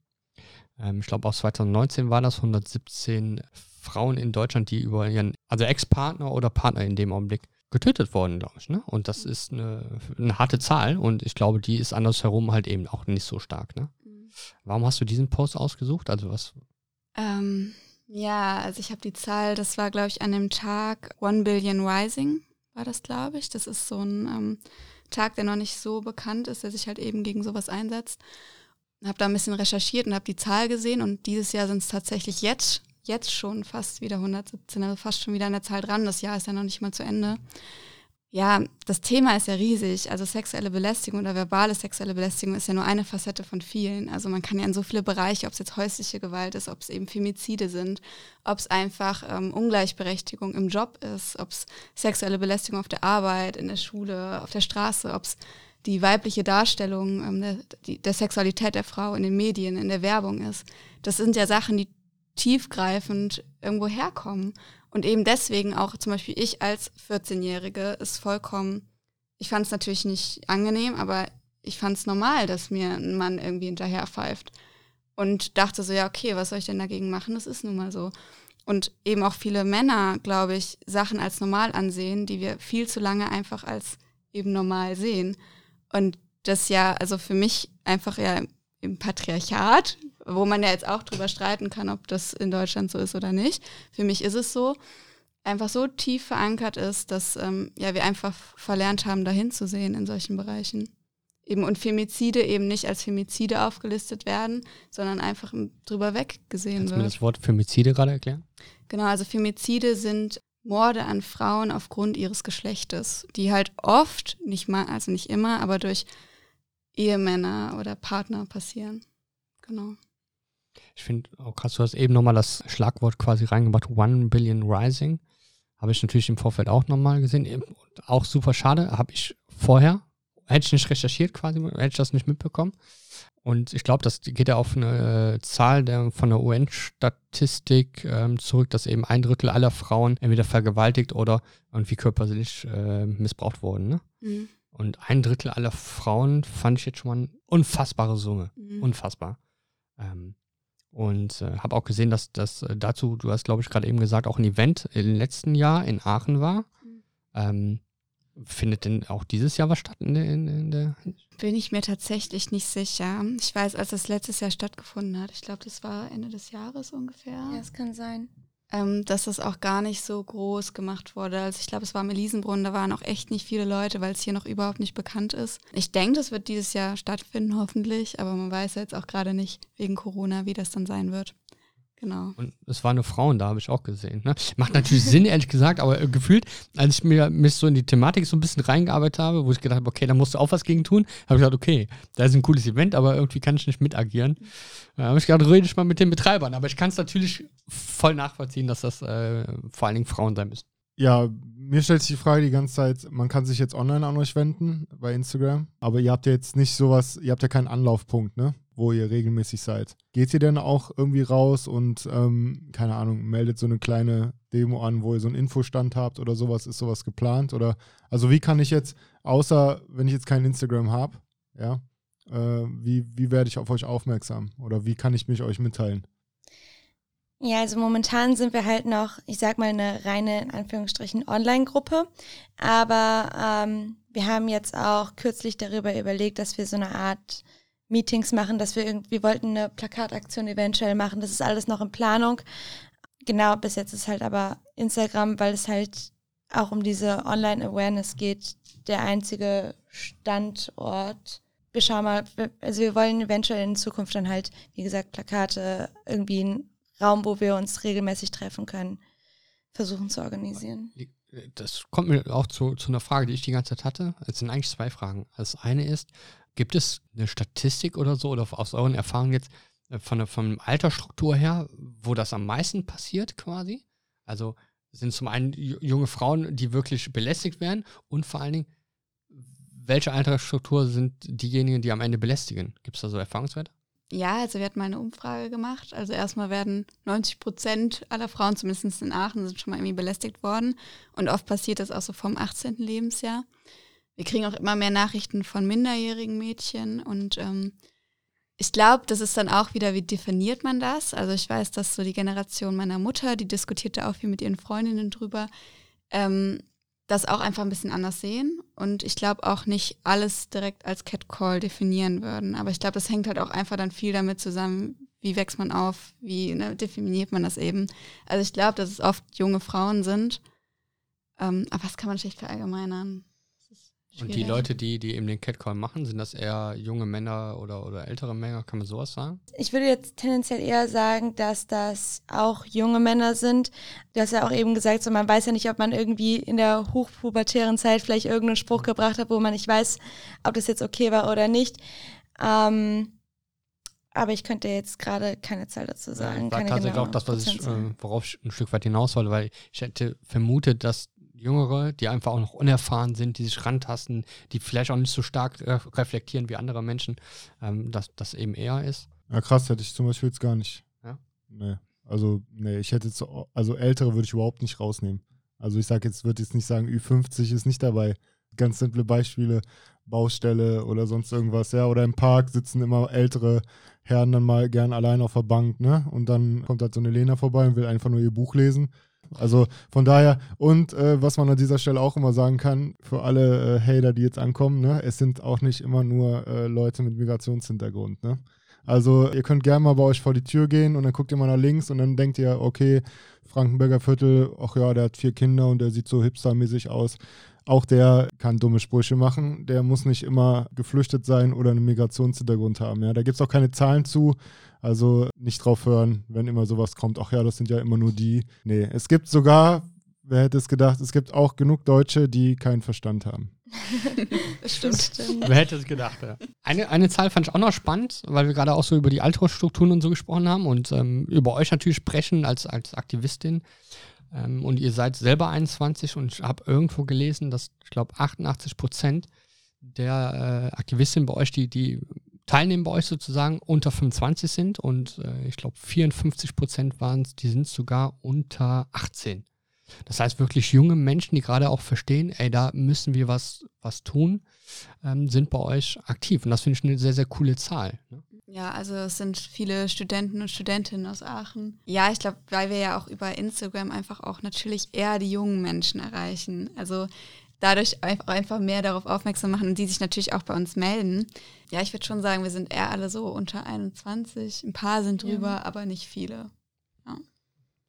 ähm, ich glaube aus 2019 war das 117 Frauen in Deutschland, die über ihren, also Ex-Partner oder Partner in dem Augenblick getötet worden, glaube ich. Ne? Und das ist eine, eine, harte Zahl und ich glaube, die ist andersherum halt eben auch nicht so stark. Ne? Mhm. Warum hast du diesen Post ausgesucht? Also was? Ähm, ja, also ich habe die Zahl, das war, glaube ich, an dem Tag One Billion Rising, war das, glaube ich. Das ist so ein ähm, Tag, der noch nicht so bekannt ist, der sich halt eben gegen sowas einsetzt habe da ein bisschen recherchiert und habe die Zahl gesehen und dieses Jahr sind es tatsächlich jetzt, jetzt schon fast wieder 117, also fast schon wieder an der Zahl dran. Das Jahr ist ja noch nicht mal zu Ende. Ja, das Thema ist ja riesig. Also sexuelle Belästigung oder verbale sexuelle Belästigung ist ja nur eine Facette von vielen. Also man kann ja in so viele Bereiche, ob es jetzt häusliche Gewalt ist, ob es eben Femizide sind, ob es einfach ähm, Ungleichberechtigung im Job ist, ob es sexuelle Belästigung auf der Arbeit, in der Schule, auf der Straße, ob es die weibliche Darstellung ähm, der, die, der Sexualität der Frau in den Medien, in der Werbung ist. Das sind ja Sachen, die tiefgreifend irgendwo herkommen. Und eben deswegen auch zum Beispiel ich als 14-Jährige ist vollkommen, ich fand es natürlich nicht angenehm, aber ich fand es normal, dass mir ein Mann irgendwie hinterher pfeift. Und dachte so, ja, okay, was soll ich denn dagegen machen? Das ist nun mal so. Und eben auch viele Männer, glaube ich, Sachen als normal ansehen, die wir viel zu lange einfach als eben normal sehen. Und das ja, also für mich einfach ja im Patriarchat, wo man ja jetzt auch drüber streiten kann, ob das in Deutschland so ist oder nicht. Für mich ist es so, einfach so tief verankert ist, dass ähm, ja, wir einfach verlernt haben, dahin zu sehen in solchen Bereichen. Eben und Femizide eben nicht als Femizide aufgelistet werden, sondern einfach drüber weggesehen Kannst wird. du mir das Wort Femizide gerade erklären? Genau, also Femizide sind Morde an Frauen aufgrund ihres Geschlechtes, die halt oft, nicht mal, also nicht immer, aber durch Ehemänner oder Partner passieren. Genau. Ich finde auch krass, du hast eben nochmal das Schlagwort quasi reingebracht, One Billion Rising. Habe ich natürlich im Vorfeld auch nochmal gesehen. Auch super schade, habe ich vorher, hätte ich nicht recherchiert quasi, hätte ich das nicht mitbekommen. Und ich glaube, das geht ja auf eine äh, Zahl der, von der UN-Statistik ähm, zurück, dass eben ein Drittel aller Frauen entweder vergewaltigt oder irgendwie körperlich äh, missbraucht wurden. Ne? Mhm. Und ein Drittel aller Frauen fand ich jetzt schon mal eine unfassbare Summe. Mhm. Unfassbar. Ähm, und äh, habe auch gesehen, dass das äh, dazu, du hast, glaube ich, gerade eben gesagt, auch ein Event im letzten Jahr in Aachen war. Mhm. Ähm, findet denn auch dieses Jahr was statt in der, in, in der Bin ich mir tatsächlich nicht sicher. Ich weiß, als das letztes Jahr stattgefunden hat, ich glaube, das war Ende des Jahres ungefähr, Ja, es kann sein. Ähm, dass das auch gar nicht so groß gemacht wurde. Also ich glaube, es war im Elisenbrunnen, da waren auch echt nicht viele Leute, weil es hier noch überhaupt nicht bekannt ist. Ich denke, das wird dieses Jahr stattfinden, hoffentlich, aber man weiß ja jetzt auch gerade nicht wegen Corona, wie das dann sein wird. Genau. Und es waren nur Frauen da, habe ich auch gesehen. Ne? Macht natürlich Sinn, ehrlich gesagt, aber äh, gefühlt, als ich mir mich so in die Thematik so ein bisschen reingearbeitet habe, wo ich gedacht habe, okay, da musst du auch was gegen tun, habe ich gesagt, okay, da ist ein cooles Event, aber irgendwie kann ich nicht mitagieren. Da habe ich gedacht, rede ich mal mit den Betreibern. Aber ich kann es natürlich voll nachvollziehen, dass das äh, vor allen Dingen Frauen sein müssen. Ja, mir stellt sich die Frage die ganze Zeit, man kann sich jetzt online an euch wenden bei Instagram, aber ihr habt ja jetzt nicht sowas, ihr habt ja keinen Anlaufpunkt, ne? Wo ihr regelmäßig seid. Geht ihr denn auch irgendwie raus und, ähm, keine Ahnung, meldet so eine kleine Demo an, wo ihr so einen Infostand habt oder sowas? Ist sowas geplant? Oder also wie kann ich jetzt, außer wenn ich jetzt kein Instagram habe, ja, äh, wie, wie werde ich auf euch aufmerksam? Oder wie kann ich mich euch mitteilen? Ja, also momentan sind wir halt noch, ich sag mal, eine reine, in Anführungsstrichen, Online-Gruppe. Aber ähm, wir haben jetzt auch kürzlich darüber überlegt, dass wir so eine Art Meetings machen, dass wir irgendwie wollten eine Plakataktion eventuell machen. Das ist alles noch in Planung. Genau, bis jetzt ist halt aber Instagram, weil es halt auch um diese Online-Awareness geht, der einzige Standort. Wir schauen mal, also wir wollen eventuell in Zukunft dann halt, wie gesagt, Plakate, irgendwie ein Raum, wo wir uns regelmäßig treffen können, versuchen zu organisieren. Das kommt mir auch zu, zu einer Frage, die ich die ganze Zeit hatte. Es sind eigentlich zwei Fragen. Das eine ist, gibt es eine Statistik oder so, oder aus euren Erfahrungen jetzt äh, von der von Altersstruktur her, wo das am meisten passiert quasi? Also sind zum einen junge Frauen, die wirklich belästigt werden und vor allen Dingen, welche Altersstruktur sind diejenigen, die am Ende belästigen? Gibt es da so Erfahrungswerte? Ja, also wir hatten mal eine Umfrage gemacht. Also erstmal werden 90 Prozent aller Frauen, zumindest in Aachen, sind schon mal irgendwie belästigt worden. Und oft passiert das auch so vom 18. Lebensjahr. Wir kriegen auch immer mehr Nachrichten von minderjährigen Mädchen. Und ähm, ich glaube, das ist dann auch wieder, wie definiert man das? Also ich weiß, dass so die Generation meiner Mutter, die diskutierte auch viel mit ihren Freundinnen drüber, ähm, das auch einfach ein bisschen anders sehen und ich glaube auch nicht alles direkt als Catcall definieren würden. Aber ich glaube, das hängt halt auch einfach dann viel damit zusammen, wie wächst man auf, wie ne, definiert man das eben. Also ich glaube, dass es oft junge Frauen sind, ähm, aber das kann man schlecht verallgemeinern. Und die Leute, die, die eben den Catcall machen, sind das eher junge Männer oder, oder ältere Männer? Kann man sowas sagen? Ich würde jetzt tendenziell eher sagen, dass das auch junge Männer sind. Du hast ja auch eben gesagt, so man weiß ja nicht, ob man irgendwie in der hochpubertären Zeit vielleicht irgendeinen Spruch gebracht hat, wo man nicht weiß, ob das jetzt okay war oder nicht. Ähm, aber ich könnte jetzt gerade keine Zahl dazu sagen. Ja, war tatsächlich auch das, was ich, äh, worauf ich ein Stück weit hinaus wollte, weil ich hätte vermutet, dass Jüngere, die einfach auch noch unerfahren sind, die sich rantasten, die vielleicht auch nicht so stark äh, reflektieren wie andere Menschen, ähm, dass das eben eher ist. Ja, krass, hätte ich zum Beispiel jetzt gar nicht. Ja? Nee. Also, nee, ich hätte jetzt, also ältere würde ich überhaupt nicht rausnehmen. Also ich sage jetzt, würde jetzt nicht sagen, Ü50 ist nicht dabei. Ganz simple Beispiele, Baustelle oder sonst irgendwas, ja. Oder im Park sitzen immer ältere Herren dann mal gern allein auf der Bank, ne? Und dann kommt halt so eine Lena vorbei und will einfach nur ihr Buch lesen. Also von daher, und äh, was man an dieser Stelle auch immer sagen kann, für alle äh, Hater, die jetzt ankommen, ne, es sind auch nicht immer nur äh, Leute mit Migrationshintergrund. Ne? Also ihr könnt gerne mal bei euch vor die Tür gehen und dann guckt ihr mal nach links und dann denkt ihr, okay, Frankenberger Viertel, ach ja, der hat vier Kinder und der sieht so hipstermäßig aus. Auch der kann dumme Sprüche machen. Der muss nicht immer geflüchtet sein oder einen Migrationshintergrund haben. Ja? Da gibt es auch keine Zahlen zu. Also nicht drauf hören, wenn immer sowas kommt. Ach ja, das sind ja immer nur die. Nee, es gibt sogar, wer hätte es gedacht, es gibt auch genug Deutsche, die keinen Verstand haben. Stimmt. Stimmt. Wer hätte es gedacht, ja. Eine, eine Zahl fand ich auch noch spannend, weil wir gerade auch so über die Altersstrukturen und so gesprochen haben und ähm, über euch natürlich sprechen als, als Aktivistin. Ähm, und ihr seid selber 21 und ich habe irgendwo gelesen, dass ich glaube 88 Prozent der äh, Aktivistinnen bei euch, die, die teilnehmen bei euch sozusagen, unter 25 sind und äh, ich glaube 54 Prozent waren es, die sind sogar unter 18. Das heißt wirklich junge Menschen, die gerade auch verstehen, ey, da müssen wir was, was tun, ähm, sind bei euch aktiv. Und das finde ich eine sehr, sehr coole Zahl. Ne? Ja, also es sind viele Studenten und Studentinnen aus Aachen. Ja, ich glaube, weil wir ja auch über Instagram einfach auch natürlich eher die jungen Menschen erreichen. Also dadurch einfach mehr darauf aufmerksam machen und die sich natürlich auch bei uns melden. Ja, ich würde schon sagen, wir sind eher alle so unter 21. Ein paar sind drüber, ja. aber nicht viele. Ja.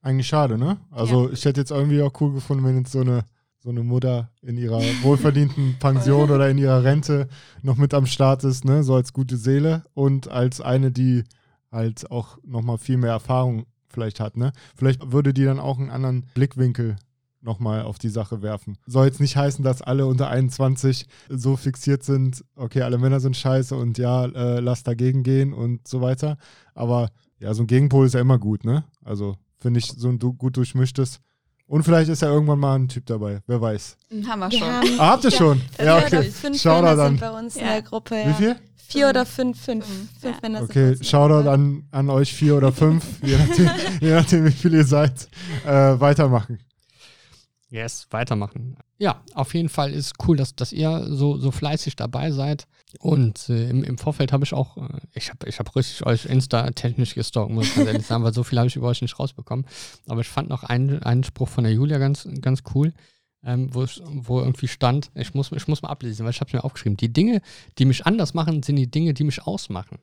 Eigentlich schade, ne? Also ja. ich hätte jetzt irgendwie auch cool gefunden, wenn jetzt so eine so eine Mutter in ihrer wohlverdienten Pension oder in ihrer Rente noch mit am Start ist, ne? so als gute Seele und als eine, die halt auch nochmal viel mehr Erfahrung vielleicht hat. Ne? Vielleicht würde die dann auch einen anderen Blickwinkel nochmal auf die Sache werfen. Soll jetzt nicht heißen, dass alle unter 21 so fixiert sind, okay, alle Männer sind scheiße und ja, äh, lass dagegen gehen und so weiter. Aber ja, so ein Gegenpol ist ja immer gut, ne? Also finde ich so ein gut durchmischtes und vielleicht ist ja irgendwann mal ein Typ dabei, wer weiß. Haben wir, schon. Haben, ah, habt ihr schon? Ja, okay. Da dann. bei uns ja. in der Gruppe. Ja. Wie viel? Vier oder fünf, fünf. fünf ja. Männer okay, Shoutout an, an euch vier oder fünf, je, nachdem, je nachdem, wie viel ihr seid, äh, weitermachen. Yes, weitermachen. Ja, auf jeden Fall ist cool, dass, dass ihr so, so fleißig dabei seid. Und äh, im, im Vorfeld habe ich auch, äh, ich habe ich hab richtig euch Insta-technisch gestalkt, muss ich ganz ehrlich sagen, weil so viel habe ich über euch nicht rausbekommen. Aber ich fand noch einen, einen Spruch von der Julia ganz, ganz cool, ähm, wo, wo irgendwie stand, ich muss, ich muss mal ablesen, weil ich habe es mir aufgeschrieben, die Dinge, die mich anders machen, sind die Dinge, die mich ausmachen.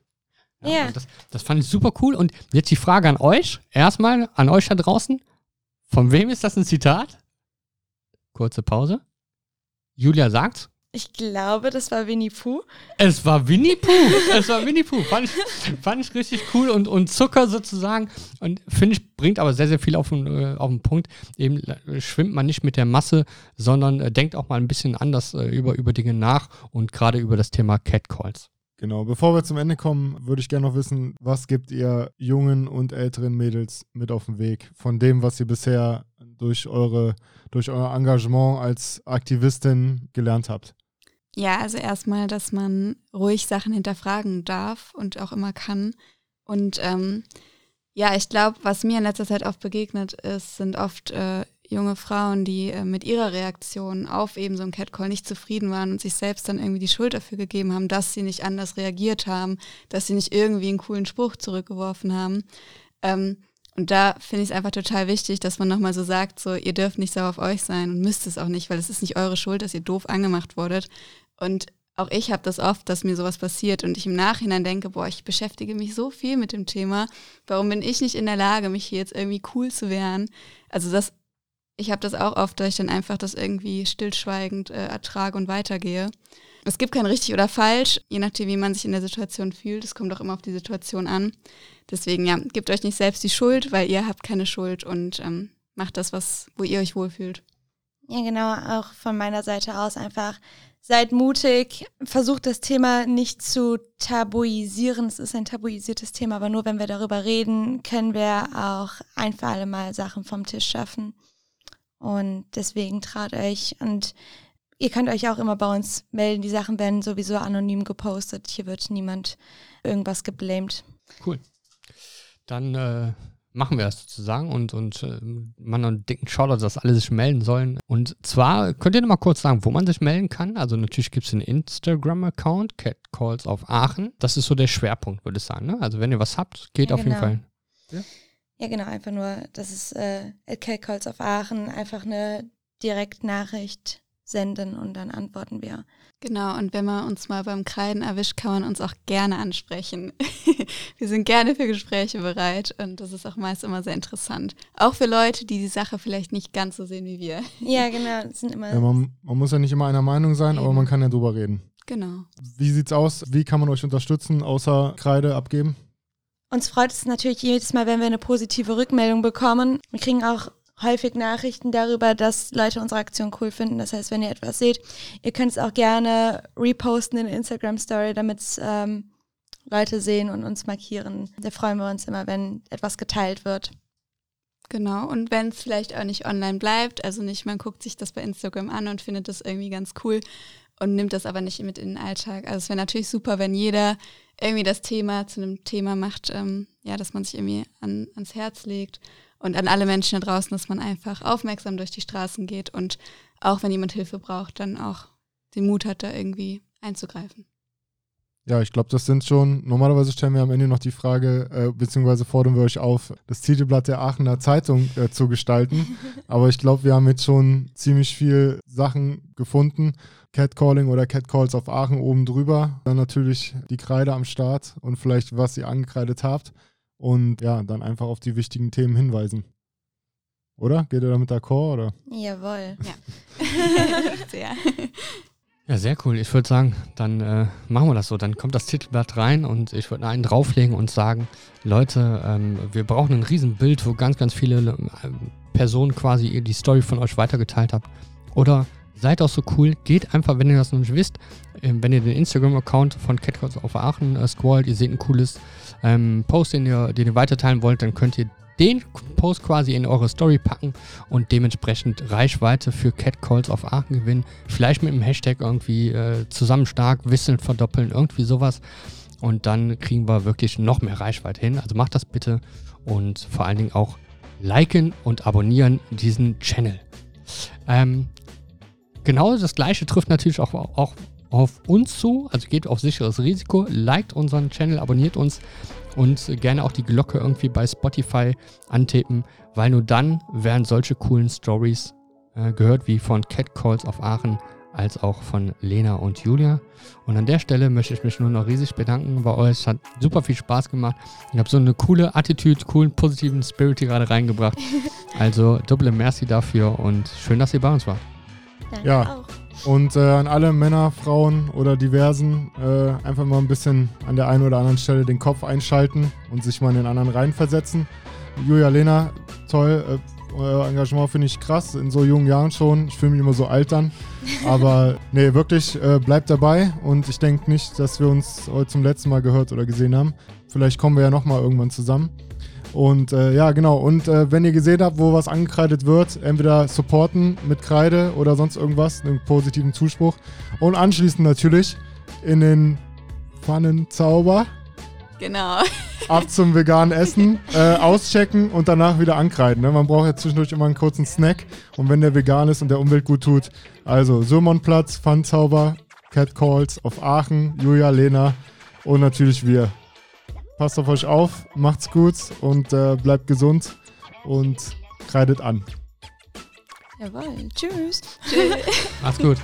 Ja. ja. Das, das fand ich super cool. Und jetzt die Frage an euch, erstmal an euch da draußen, von wem ist das ein Zitat? Kurze Pause. Julia sagt. Ich glaube, das war Winnie Pooh. Es war Winnie Pooh. es war Winnie Pooh. Fand ich, fand ich richtig cool und, und Zucker sozusagen. Und finde ich, bringt aber sehr, sehr viel auf den, äh, auf den Punkt. Eben äh, schwimmt man nicht mit der Masse, sondern äh, denkt auch mal ein bisschen anders über, über Dinge nach und gerade über das Thema Catcalls. Genau, bevor wir zum Ende kommen, würde ich gerne noch wissen, was gibt ihr jungen und älteren Mädels mit auf den Weg von dem, was ihr bisher durch, eure, durch euer Engagement als Aktivistin gelernt habt? Ja, also erstmal, dass man ruhig Sachen hinterfragen darf und auch immer kann. Und ähm, ja, ich glaube, was mir in letzter Zeit oft begegnet ist, sind oft äh, junge Frauen, die äh, mit ihrer Reaktion auf eben so einen Catcall nicht zufrieden waren und sich selbst dann irgendwie die Schuld dafür gegeben haben, dass sie nicht anders reagiert haben, dass sie nicht irgendwie einen coolen Spruch zurückgeworfen haben. Ähm, und da finde ich es einfach total wichtig, dass man nochmal so sagt, so, ihr dürft nicht sauer auf euch sein und müsst es auch nicht, weil es ist nicht eure Schuld, dass ihr doof angemacht wurdet. Und auch ich habe das oft, dass mir sowas passiert und ich im Nachhinein denke, boah, ich beschäftige mich so viel mit dem Thema. Warum bin ich nicht in der Lage, mich hier jetzt irgendwie cool zu wehren? Also das, ich habe das auch oft, dass ich dann einfach das irgendwie stillschweigend äh, ertrage und weitergehe. Es gibt kein richtig oder falsch, je nachdem, wie man sich in der Situation fühlt. Es kommt auch immer auf die Situation an. Deswegen, ja, gebt euch nicht selbst die Schuld, weil ihr habt keine Schuld und ähm, macht das, was, wo ihr euch wohlfühlt. Ja, genau, auch von meiner Seite aus einfach seid mutig, versucht das Thema nicht zu tabuisieren. Es ist ein tabuisiertes Thema, aber nur wenn wir darüber reden, können wir auch ein für alle Mal Sachen vom Tisch schaffen. Und deswegen traut euch und ihr könnt euch auch immer bei uns melden. Die Sachen werden sowieso anonym gepostet. Hier wird niemand irgendwas geblamed. Cool dann äh, machen wir das sozusagen und, und äh, man einen dicken Shoutout, dass alle sich melden sollen. Und zwar könnt ihr noch mal kurz sagen, wo man sich melden kann. Also natürlich gibt es einen Instagram-Account, Catcalls auf Aachen. Das ist so der Schwerpunkt, würde ich sagen. Ne? Also wenn ihr was habt, geht ja, auf genau. jeden Fall. Ja? Ja, genau, einfach nur, das ist äh, Calls auf Aachen, einfach eine Direktnachricht senden und dann antworten wir. Genau, und wenn man uns mal beim Kreiden erwischt, kann man uns auch gerne ansprechen. wir sind gerne für Gespräche bereit und das ist auch meist immer sehr interessant. Auch für Leute, die die Sache vielleicht nicht ganz so sehen wie wir. Ja, genau, sind immer. Ja, man, man muss ja nicht immer einer Meinung sein, aber man kann ja drüber reden. Genau. Wie sieht's aus? Wie kann man euch unterstützen, außer Kreide abgeben? Uns freut es natürlich jedes Mal, wenn wir eine positive Rückmeldung bekommen. Wir kriegen auch häufig Nachrichten darüber, dass Leute unsere Aktion cool finden. Das heißt, wenn ihr etwas seht, ihr könnt es auch gerne reposten in Instagram Story, damit ähm, Leute sehen und uns markieren. Da freuen wir uns immer, wenn etwas geteilt wird. Genau, und wenn es vielleicht auch nicht online bleibt, also nicht, man guckt sich das bei Instagram an und findet das irgendwie ganz cool und nimmt das aber nicht mit in den Alltag. Also es wäre natürlich super, wenn jeder irgendwie das Thema zu einem Thema macht, ähm, ja, dass man sich irgendwie an, ans Herz legt und an alle Menschen da draußen, dass man einfach aufmerksam durch die Straßen geht und auch wenn jemand Hilfe braucht, dann auch den Mut hat, da irgendwie einzugreifen. Ja, ich glaube, das sind schon, normalerweise stellen wir am Ende noch die Frage, äh, beziehungsweise fordern wir euch auf, das Titelblatt der Aachener Zeitung äh, zu gestalten. Aber ich glaube, wir haben jetzt schon ziemlich viel Sachen gefunden. Catcalling oder Catcalls auf Aachen oben drüber. Dann natürlich die Kreide am Start und vielleicht, was ihr angekreidet habt. Und ja, dann einfach auf die wichtigen Themen hinweisen. Oder? Geht ihr damit d'accord? Oder? Jawohl. Ja. Sehr. Ja, sehr cool. Ich würde sagen, dann äh, machen wir das so. Dann kommt das Titelblatt rein und ich würde einen drauflegen und sagen, Leute, ähm, wir brauchen ein Riesenbild, wo ganz, ganz viele äh, Personen quasi die Story von euch weitergeteilt habt. Oder seid auch so cool, geht einfach, wenn ihr das noch nicht wisst, äh, wenn ihr den Instagram-Account von Catcalls auf Aachen äh, scrollt, ihr seht ein cooles ähm, Post, den ihr, den ihr weiterteilen wollt, dann könnt ihr den Post quasi in eure Story packen und dementsprechend Reichweite für Catcalls auf Aachen gewinnen. Vielleicht mit dem Hashtag irgendwie äh, zusammen stark, wisseln, verdoppeln, irgendwie sowas. Und dann kriegen wir wirklich noch mehr Reichweite hin. Also macht das bitte und vor allen Dingen auch liken und abonnieren diesen Channel. Ähm, genau das gleiche trifft natürlich auch, auch auf uns zu. Also geht auf sicheres Risiko, liked unseren Channel, abonniert uns und gerne auch die Glocke irgendwie bei Spotify antippen, weil nur dann werden solche coolen Stories äh, gehört, wie von Catcalls auf Aachen, als auch von Lena und Julia. Und an der Stelle möchte ich mich nur noch riesig bedanken bei euch. Es hat super viel Spaß gemacht. Ich habe so eine coole Attitüde, coolen, positiven Spirit hier gerade reingebracht. Also doble Merci dafür und schön, dass ihr bei uns wart. Danke Ja. auch. Und äh, an alle Männer, Frauen oder Diversen äh, einfach mal ein bisschen an der einen oder anderen Stelle den Kopf einschalten und sich mal in den anderen reinversetzen. Julia, Lena, toll. Äh, euer Engagement finde ich krass, in so jungen Jahren schon. Ich fühle mich immer so alt dann. Aber nee, wirklich, äh, bleibt dabei. Und ich denke nicht, dass wir uns heute zum letzten Mal gehört oder gesehen haben. Vielleicht kommen wir ja nochmal irgendwann zusammen. Und äh, ja, genau. Und äh, wenn ihr gesehen habt, wo was angekreidet wird, entweder supporten mit Kreide oder sonst irgendwas, einen positiven Zuspruch. Und anschließend natürlich in den Pfannenzauber Genau. ab zum veganen Essen, äh, auschecken und danach wieder ankreiden. Ne? Man braucht ja zwischendurch immer einen kurzen Snack. Und wenn der vegan ist und der Umwelt gut tut, also Sürmonplatz, Pfannenzauber, Catcalls auf Aachen, Julia, Lena und natürlich wir. Passt auf euch auf, macht's gut und äh, bleibt gesund und kreidet an. Jawohl. Tschüss. Tschüss. Macht's gut.